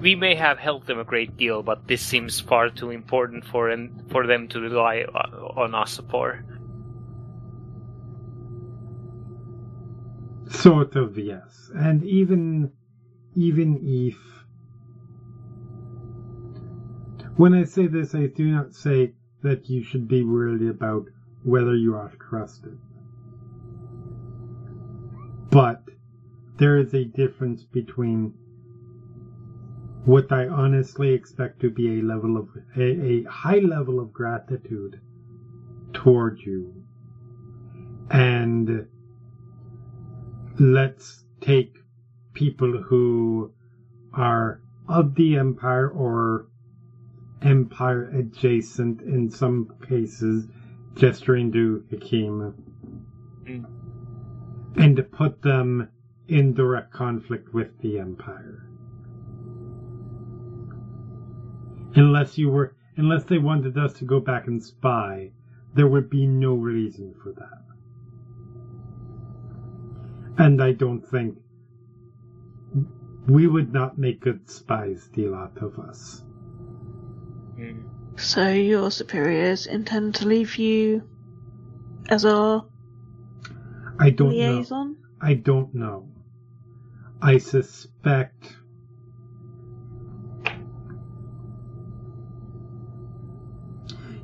We may have helped them a great deal, but this seems far too important for en- for them to rely on us for. Sort of, yes. And even, even if, when I say this, I do not say that you should be worried about whether you are trusted. But there is a difference between what I honestly expect to be a level of a, a high level of gratitude toward you. And let's take people who are of the empire or empire adjacent in some cases, gesturing to Hakim, Mm. and to put them in direct conflict with the empire. Unless you were, unless they wanted us to go back and spy, there would be no reason for that. And I don't think we would not make good spies, the lot of us. Mm. So your superiors intend to leave you as our I don't know. liaison? I don't know. I suspect.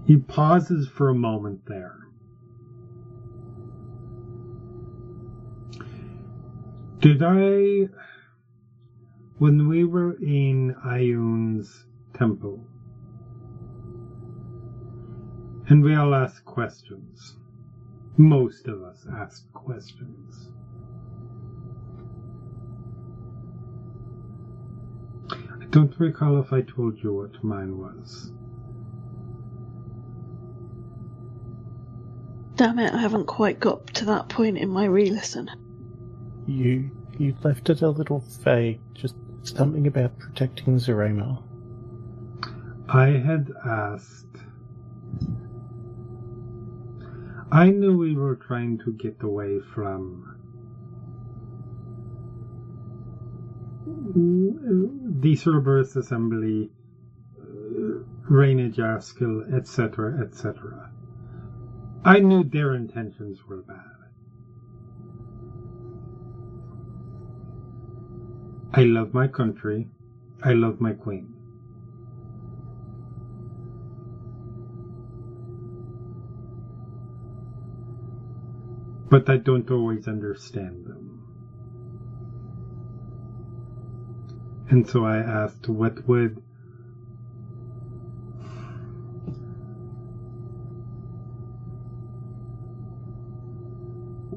He pauses for a moment there. Did I. When we were in Ayun's temple, and we all ask questions, most of us ask questions. I don't recall if I told you what mine was. Damn it, I haven't quite got to that point in my re-listen. You you left it a little vague, just something about protecting Zarema. I had asked. I knew we were trying to get away from the Cerberus Assembly, uh, Reina Jaskil, etc., etc. I knew their intentions were bad. I love my country. I love my queen. But I don't always understand them. And so I asked what would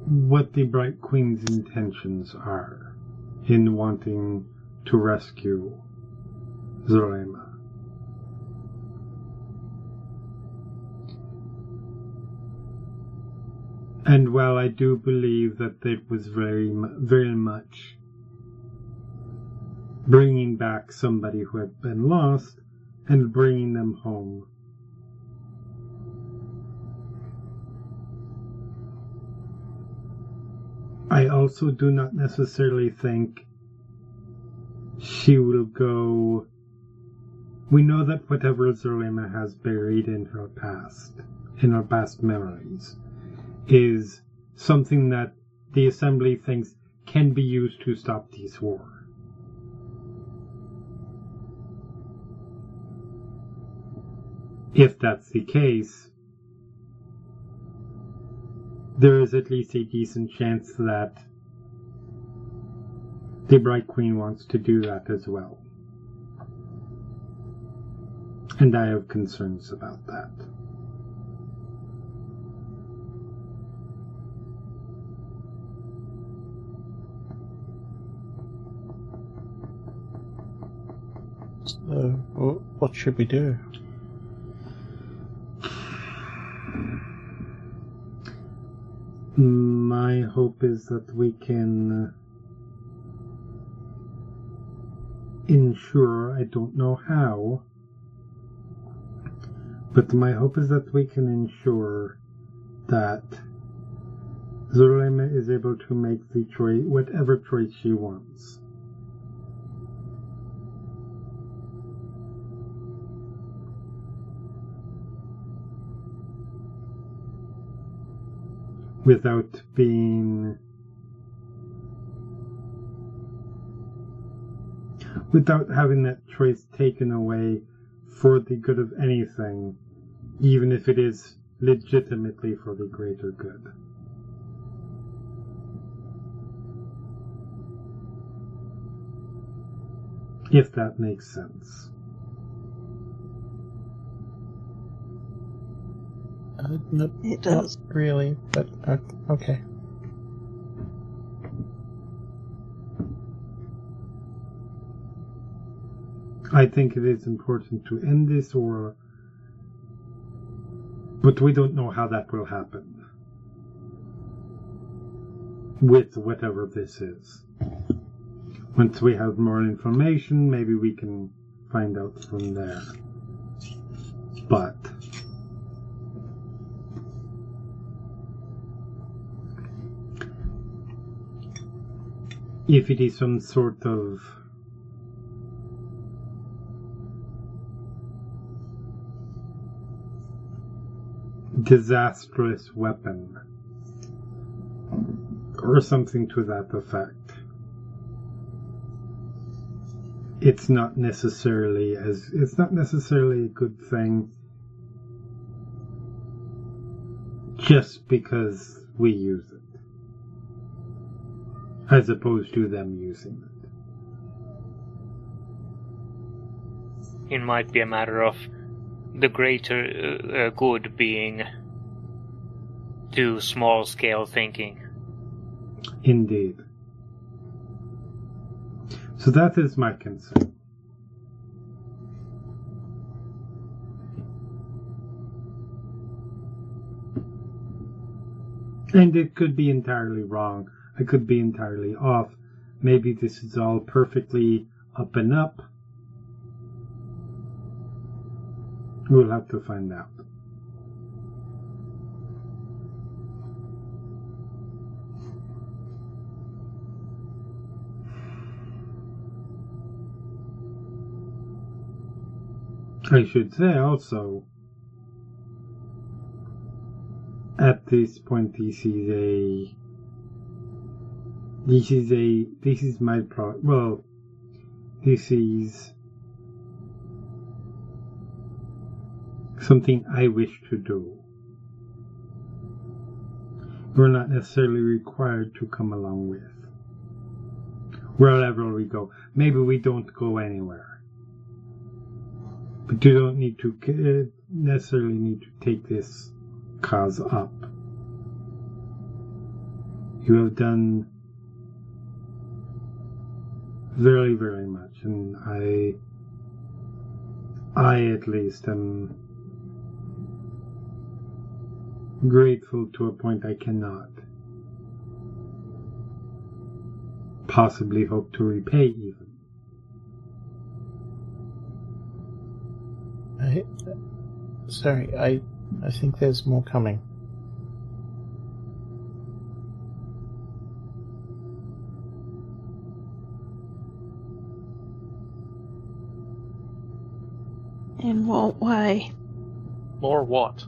what the Bright Queen's intentions are in wanting to rescue Zulema. And while I do believe that it was very, very much bringing back somebody who had been lost and bringing them home, I also do not necessarily think she will go. We know that whatever Zulema has buried in her past, in her past memories, is something that the Assembly thinks can be used to stop this war. If that's the case, there is at least a decent chance that the Bright Queen wants to do that as well. And I have concerns about that. What should we do? My hope is that we can uh, ensure, I don't know how, but my hope is that we can ensure that Zulema is able to make the choice, whatever choice she wants. Without being without having that choice taken away for the good of anything, even if it is legitimately for the greater good. If that makes sense. Uh, not, It not does. really, but uh, okay. I think it is important to end this war, but we don't know how that will happen with whatever this is. Once we have more information, maybe we can find out from there. But if it is some sort of disastrous weapon or something to that effect. It's not necessarily as it's not necessarily a good thing just because we use it as opposed to them using it. It might be a matter of the greater uh, uh, good being too small scale thinking. Indeed. So that is my concern. And it could be entirely wrong. I could be entirely off. Maybe this is all perfectly up and up. We'll have to find out. I should say also, at this point, this is a, this is a, this is my pro, well, this is something I wish to do. We're not necessarily required to come along with. Wherever we go. Maybe we don't go anywhere. But you don't need to necessarily need to take this cause up. You have done very, very much, and I, I at least am grateful to a point I cannot possibly hope to repay even. I, sorry, I, I think there's more coming. In what way? More what?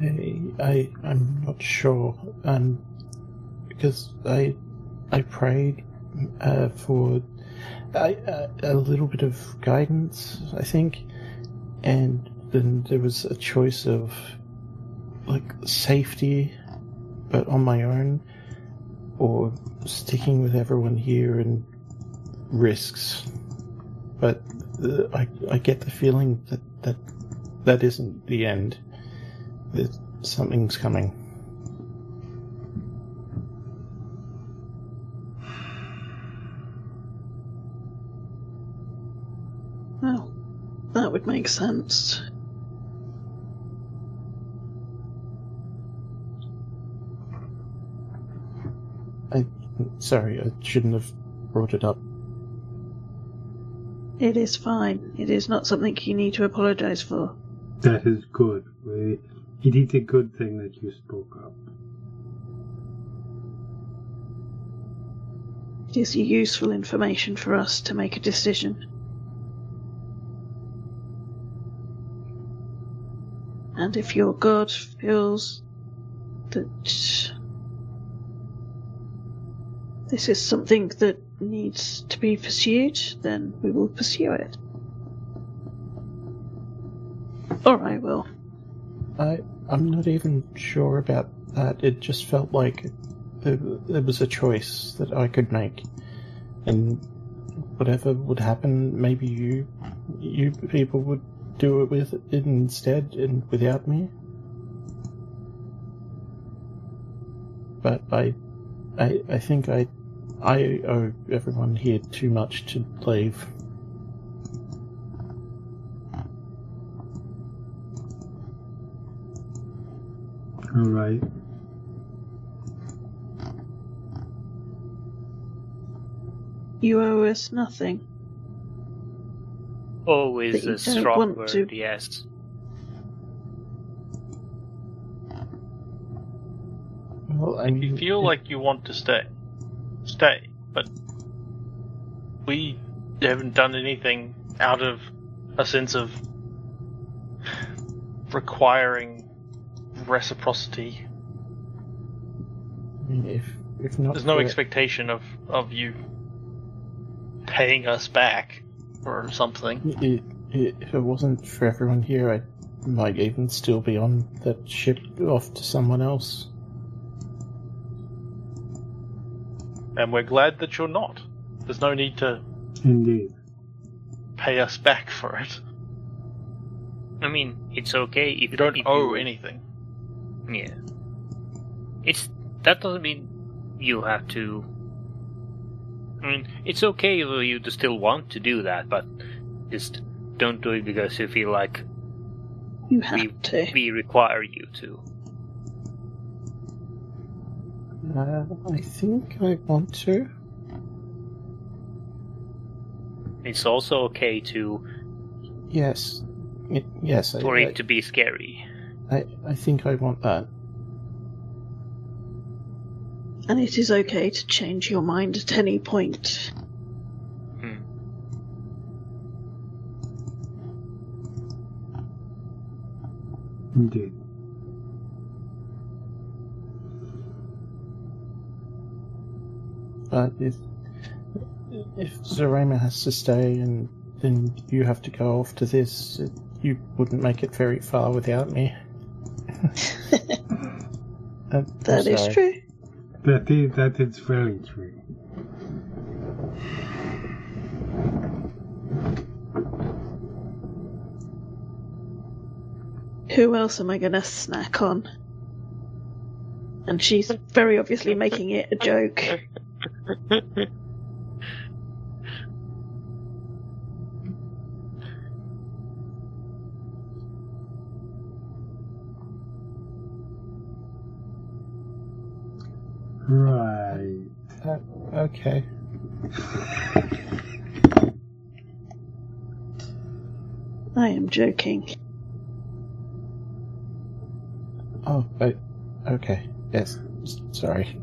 I, I, I'm not sure, um, because I, I prayed uh, for I, uh, a little bit of guidance, I think, and then there was a choice of like safety, but on my own, or sticking with everyone here and risks. But uh, I, I get the feeling that that that isn't the end. That something's coming. Well, that would make sense. I, sorry, I shouldn't have brought it up. It is fine. It is not something you need to apologize for. That is good. It is a good thing that you spoke up. It is useful information for us to make a decision. And if your god feels that this is something that needs to be pursued, then we will pursue it. Or I will. I I'm not even sure about that. It just felt like there, there was a choice that I could make, and whatever would happen, maybe you you people would do it with it instead and without me. But I I I think I I owe everyone here too much to leave. All right. You owe us nothing. Always a strong word, to- yes. Well, I If you mean, feel like you want to stay, stay. But we haven't done anything out of a sense of requiring reciprocity. If if not, There's no expectation of, of you paying us back or something. if it wasn't for everyone here, I might even still be on that ship off to someone else. And we're glad that you're not. There's no need to Indeed. pay us back for it. I mean, it's okay if You don't if owe you- anything. Yeah. It's that doesn't mean you have to. I mean, it's okay for you to still want to do that, but just don't do it because you feel like You we have to. we require you to. Uh, I think I want to. It's also okay to Yes, it, yes. For I, it to be scary. I, I think I want that. And it is okay to change your mind at any point. Hmm. Indeed. But if if Zarema has to stay and then you have to go off to this, it, you wouldn't make it very far without me. Uh, That is true. That is that is very true. Who else am I going to snack on? And she's very obviously making it a joke. Right. Uh, okay. I am joking. Oh, but okay. Yes. Sorry.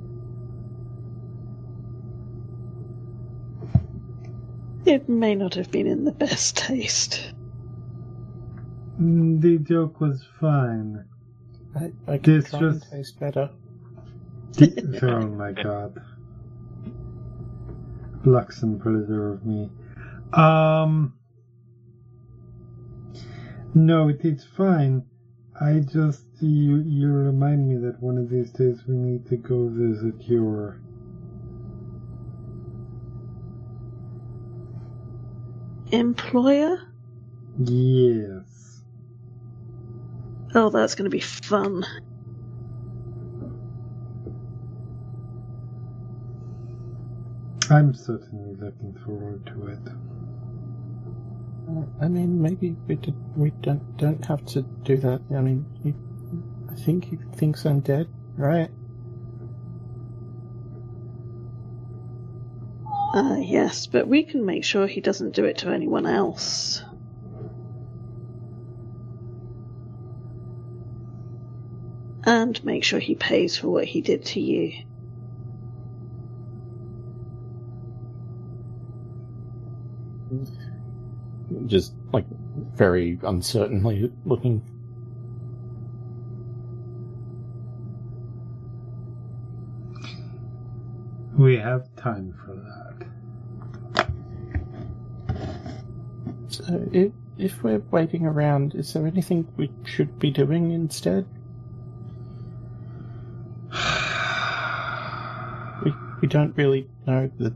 It may not have been in the best taste. Mm, The joke was fine. I, I can It's try and just- taste better. The- oh my god. Luxon preserve me. Um. No, it, it's fine. I just you you remind me that one of these days we need to go visit your Employer? yes. Oh, that's going to be fun. I'm certainly looking forward to it. Uh, I mean, maybe we did, we don't don't have to do that. I mean, he, I think he thinks I'm dead, right? Ah, yes, but we can make sure he doesn't do it to anyone else. And make sure he pays for what he did to you. Just like very uncertainly looking. We have time for that. So it if we're waiting around, is there anything we should be doing instead? We we don't really know the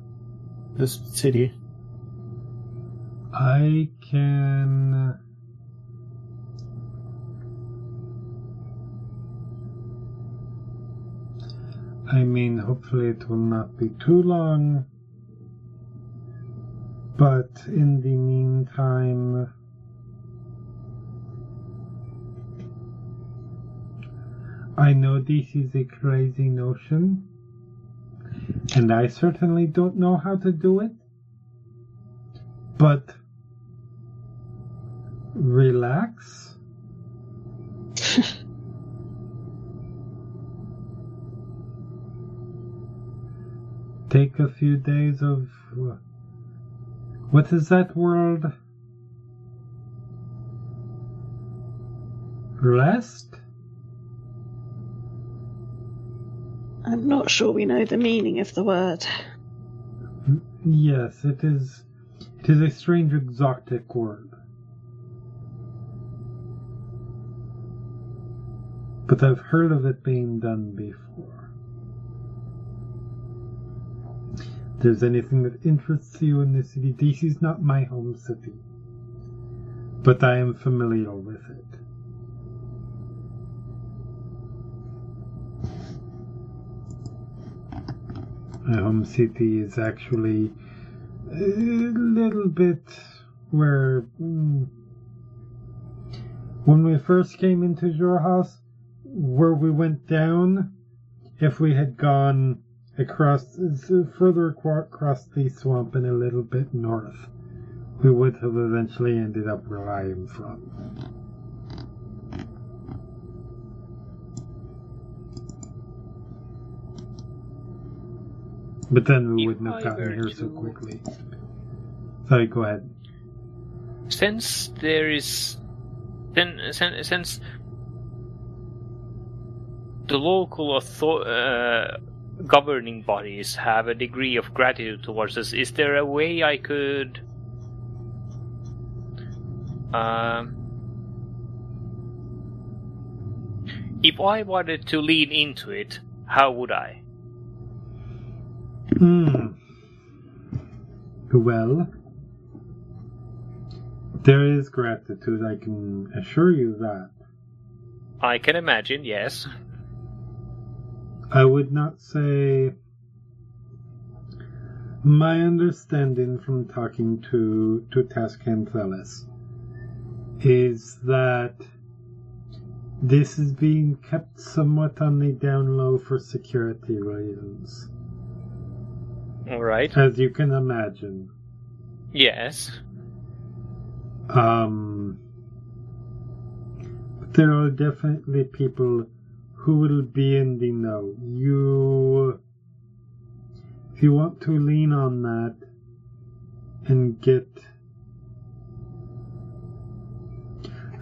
the city. I can. I mean, hopefully it will not be too long. But in the meantime, I know this is a crazy notion, and I certainly don't know how to do it. But relax. Take a few days of. What is that word? Rest? I'm not sure we know the meaning of the word. Yes, it is. It is a strange exotic word. But I've heard of it being done before. There's anything that interests you in the city, this is not my home city. But I am familiar with it. My home city is actually a little bit where mm, when we first came into your house where we went down if we had gone across further across the swamp and a little bit north we would have eventually ended up where I am from. But then we wouldn't have gotten here so quickly. Sorry, go ahead. Since there is, then since, since the local author, uh, governing bodies have a degree of gratitude towards us, is there a way I could? Um, if I wanted to lean into it, how would I? Hmm. Well, there is gratitude, I can assure you that. I can imagine, yes. I would not say. My understanding from talking to, to Tascanthelus is that this is being kept somewhat on the down low for security reasons, All right. as you can imagine. Yes. Um, there are definitely people who will be in the know. You, if you want to lean on that and get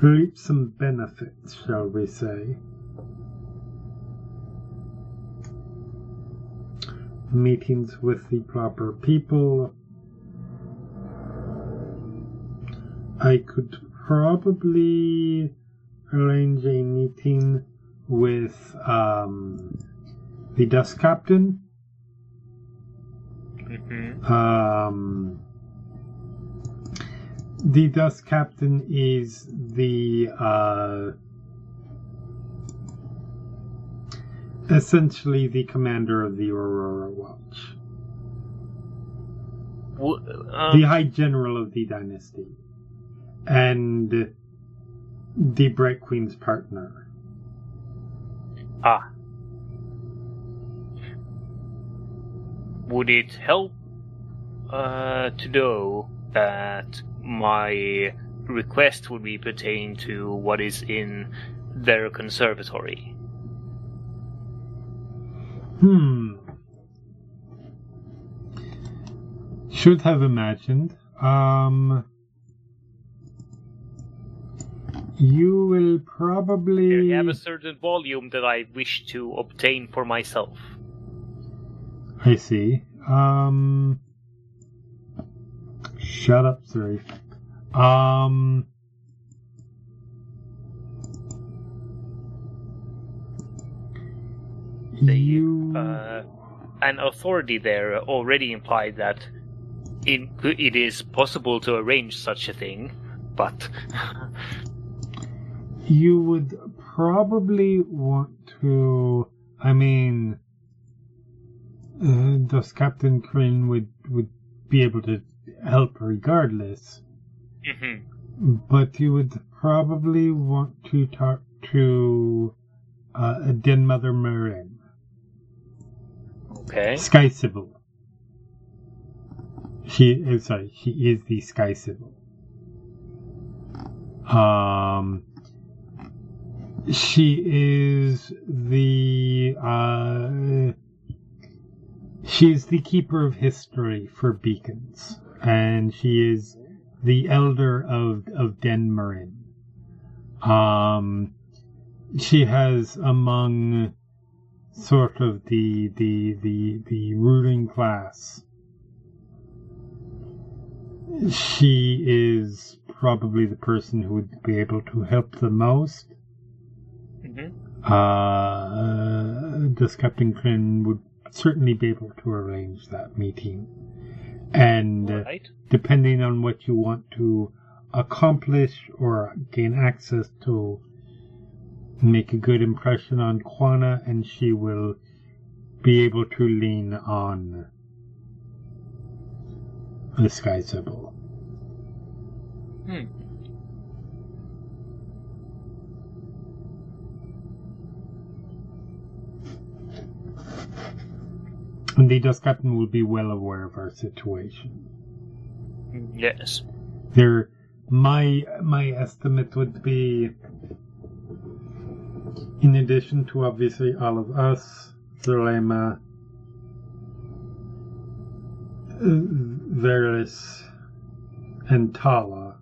reap some benefits, shall we say? Meetings with the proper people. I could probably arrange a meeting with um, the dust captain. hmm Um, the dust captain is the uh, essentially the commander of the Aurora Watch, W- um, the High General of the dynasty, and the Bright Queen's partner. Ah. Would it help uh, to know that my request would be pertaining to what is in their conservatory? Hmm. Should have imagined. Um. You will probably. They have a certain volume that I wish to obtain for myself. I see. Um. Shut up, Siri. Um. They, You. Uh, an authority there already implied that in, it is possible to arrange such a thing, but You would probably want to. I mean, uh, Dust Captain Kryn would would be able to help regardless, Mhm. but you would probably want to talk to uh, Den Mother Marin, okay. Sky Sybil. She is sorry. She is the Sky Sybil. Um, she is the uh, she's the keeper of history for beacons, and she is the elder of of Den Marin. Um, she has among sort of the the the the ruling class. She is probably the person who would be able to help the most. Mhm. Uh, Dust Captain Kryn would certainly be able to arrange that meeting. And Right. depending on what you want to accomplish or gain access to, make a good impression on Quana, and she will be able to lean on the Sky Sybil. Hmm. And the Dust Captain will be well aware of our situation. Yes. There, my my estimate would be, in addition to obviously all of us, Zulema, Varys, and Tala.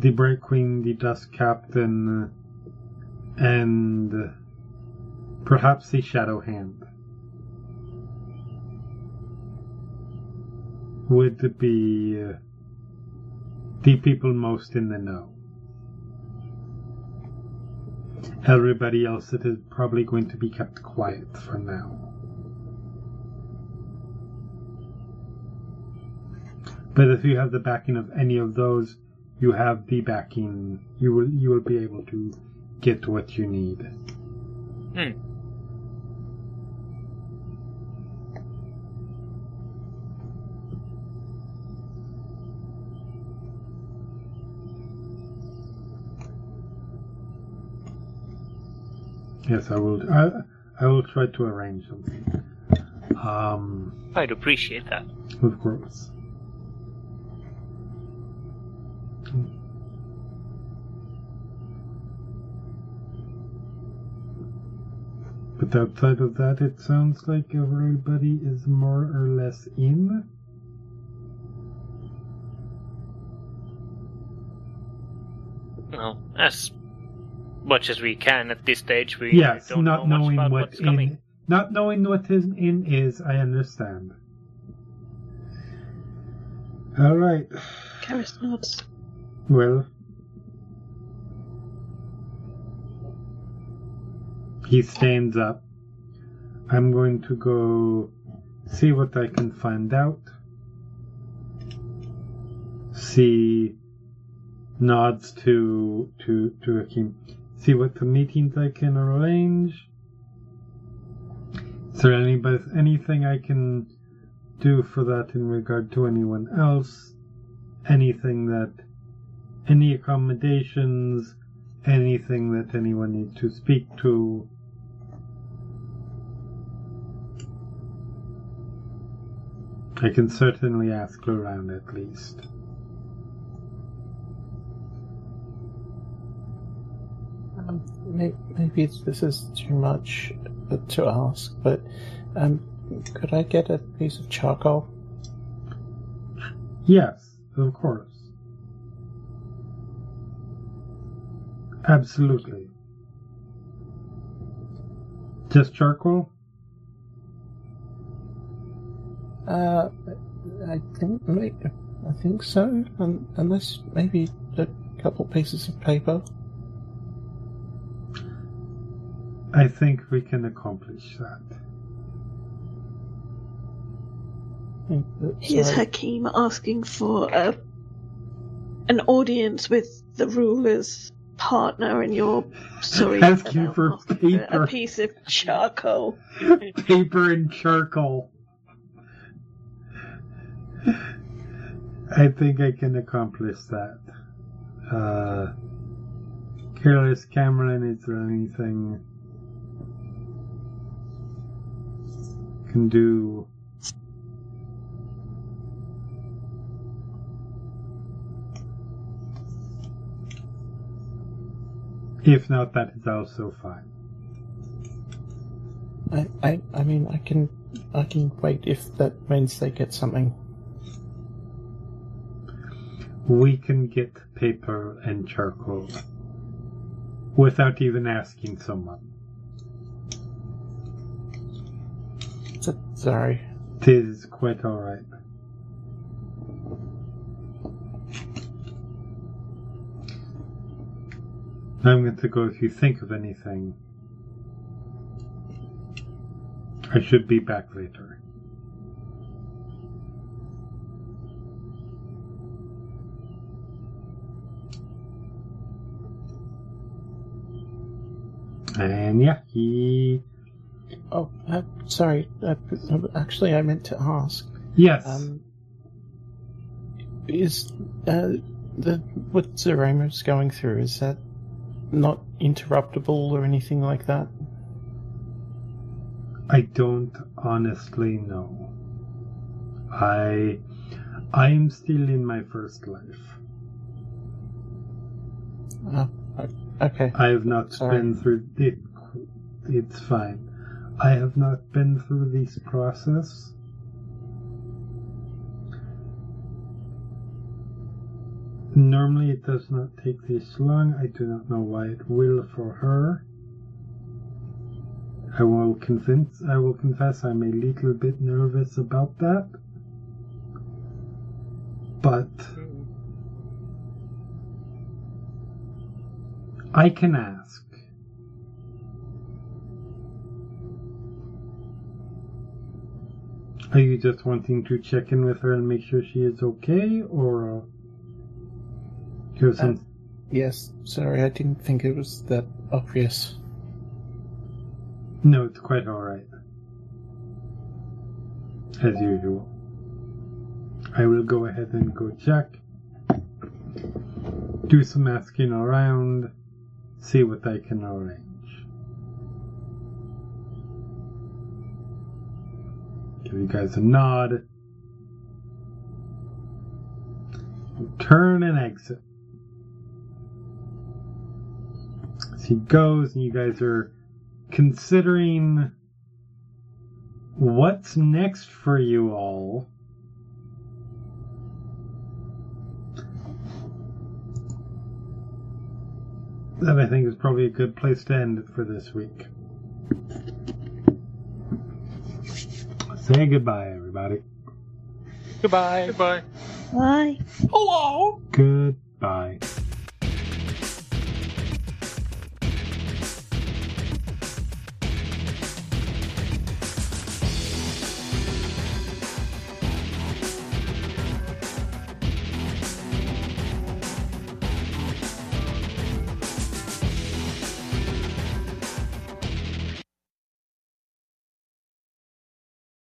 The Bright Queen, the Dust Captain, and perhaps the Shadow Hand. would be uh, the people most in the know. Everybody else it is probably going to be kept quiet for now. But if you have the backing of any of those, you have the backing. You will you will be able to get what you need. Hmm. Yes, I will. I, I will try to arrange something. Um, I'd appreciate that. of course. But outside of that, it sounds like everybody is more or less in. Well, as much as we can at this stage, we yes, don't not know much knowing about what what's coming. in, not knowing what is in is, I understand. All right. Karis nods. Well, he stands up. I'm going to go see what I can find out. See nods to to to Hakim. See what the meetings I can arrange. Is there anybody anything I can do for that in regard to anyone else? Anything that any accommodations, anything that anyone needs to speak to. I can certainly ask around at least. Um, maybe this is too much uh, to ask, but um, could I get a piece of charcoal? Yes, of course. Absolutely. Just charcoal? Uh, I think may- I think so. Um, unless maybe a couple pieces of paper. I think we can accomplish that. Uh, Here's sorry. Hakim asking for a, an audience with the ruler's partner, and you're sorry. Asking about for paper. A piece of charcoal. Paper and charcoal. I think I can accomplish that. Uh, Keres Kamron, is there anything can do? If not, that is also fine. I, I, I mean, I can, I can wait if that means they get something. We can get paper and charcoal without even asking someone. So, sorry. Tis quite alright. I'm going to go if you think of anything. I should be back later. And yeah, he. Oh, uh, sorry. Uh, actually, I meant to ask. Yes. Um, is uh, the what Zeramo's going through is that not interruptible or anything like that? I don't honestly know. I I am still in my first life. Oh, okay. I have not Sorry. been through it. It's fine. I have not been through this process. Normally, it does not take this long. I do not know why it will for her. I will convince. I will confess I'm a little bit nervous about that. But I can ask. Are you just wanting to check in with her and make sure she is okay, or uh, you some? Yes, sorry, I didn't think it was that obvious. No, it's quite alright. As usual. I will go ahead and go check. Do some asking around. See what they can arrange. Give you guys a nod. Turn and exit. As he goes, and you guys are considering what's next for you all. That I think is probably a good place to end for this week. Say goodbye, everybody. Goodbye. Goodbye. Why? Hello. Goodbye.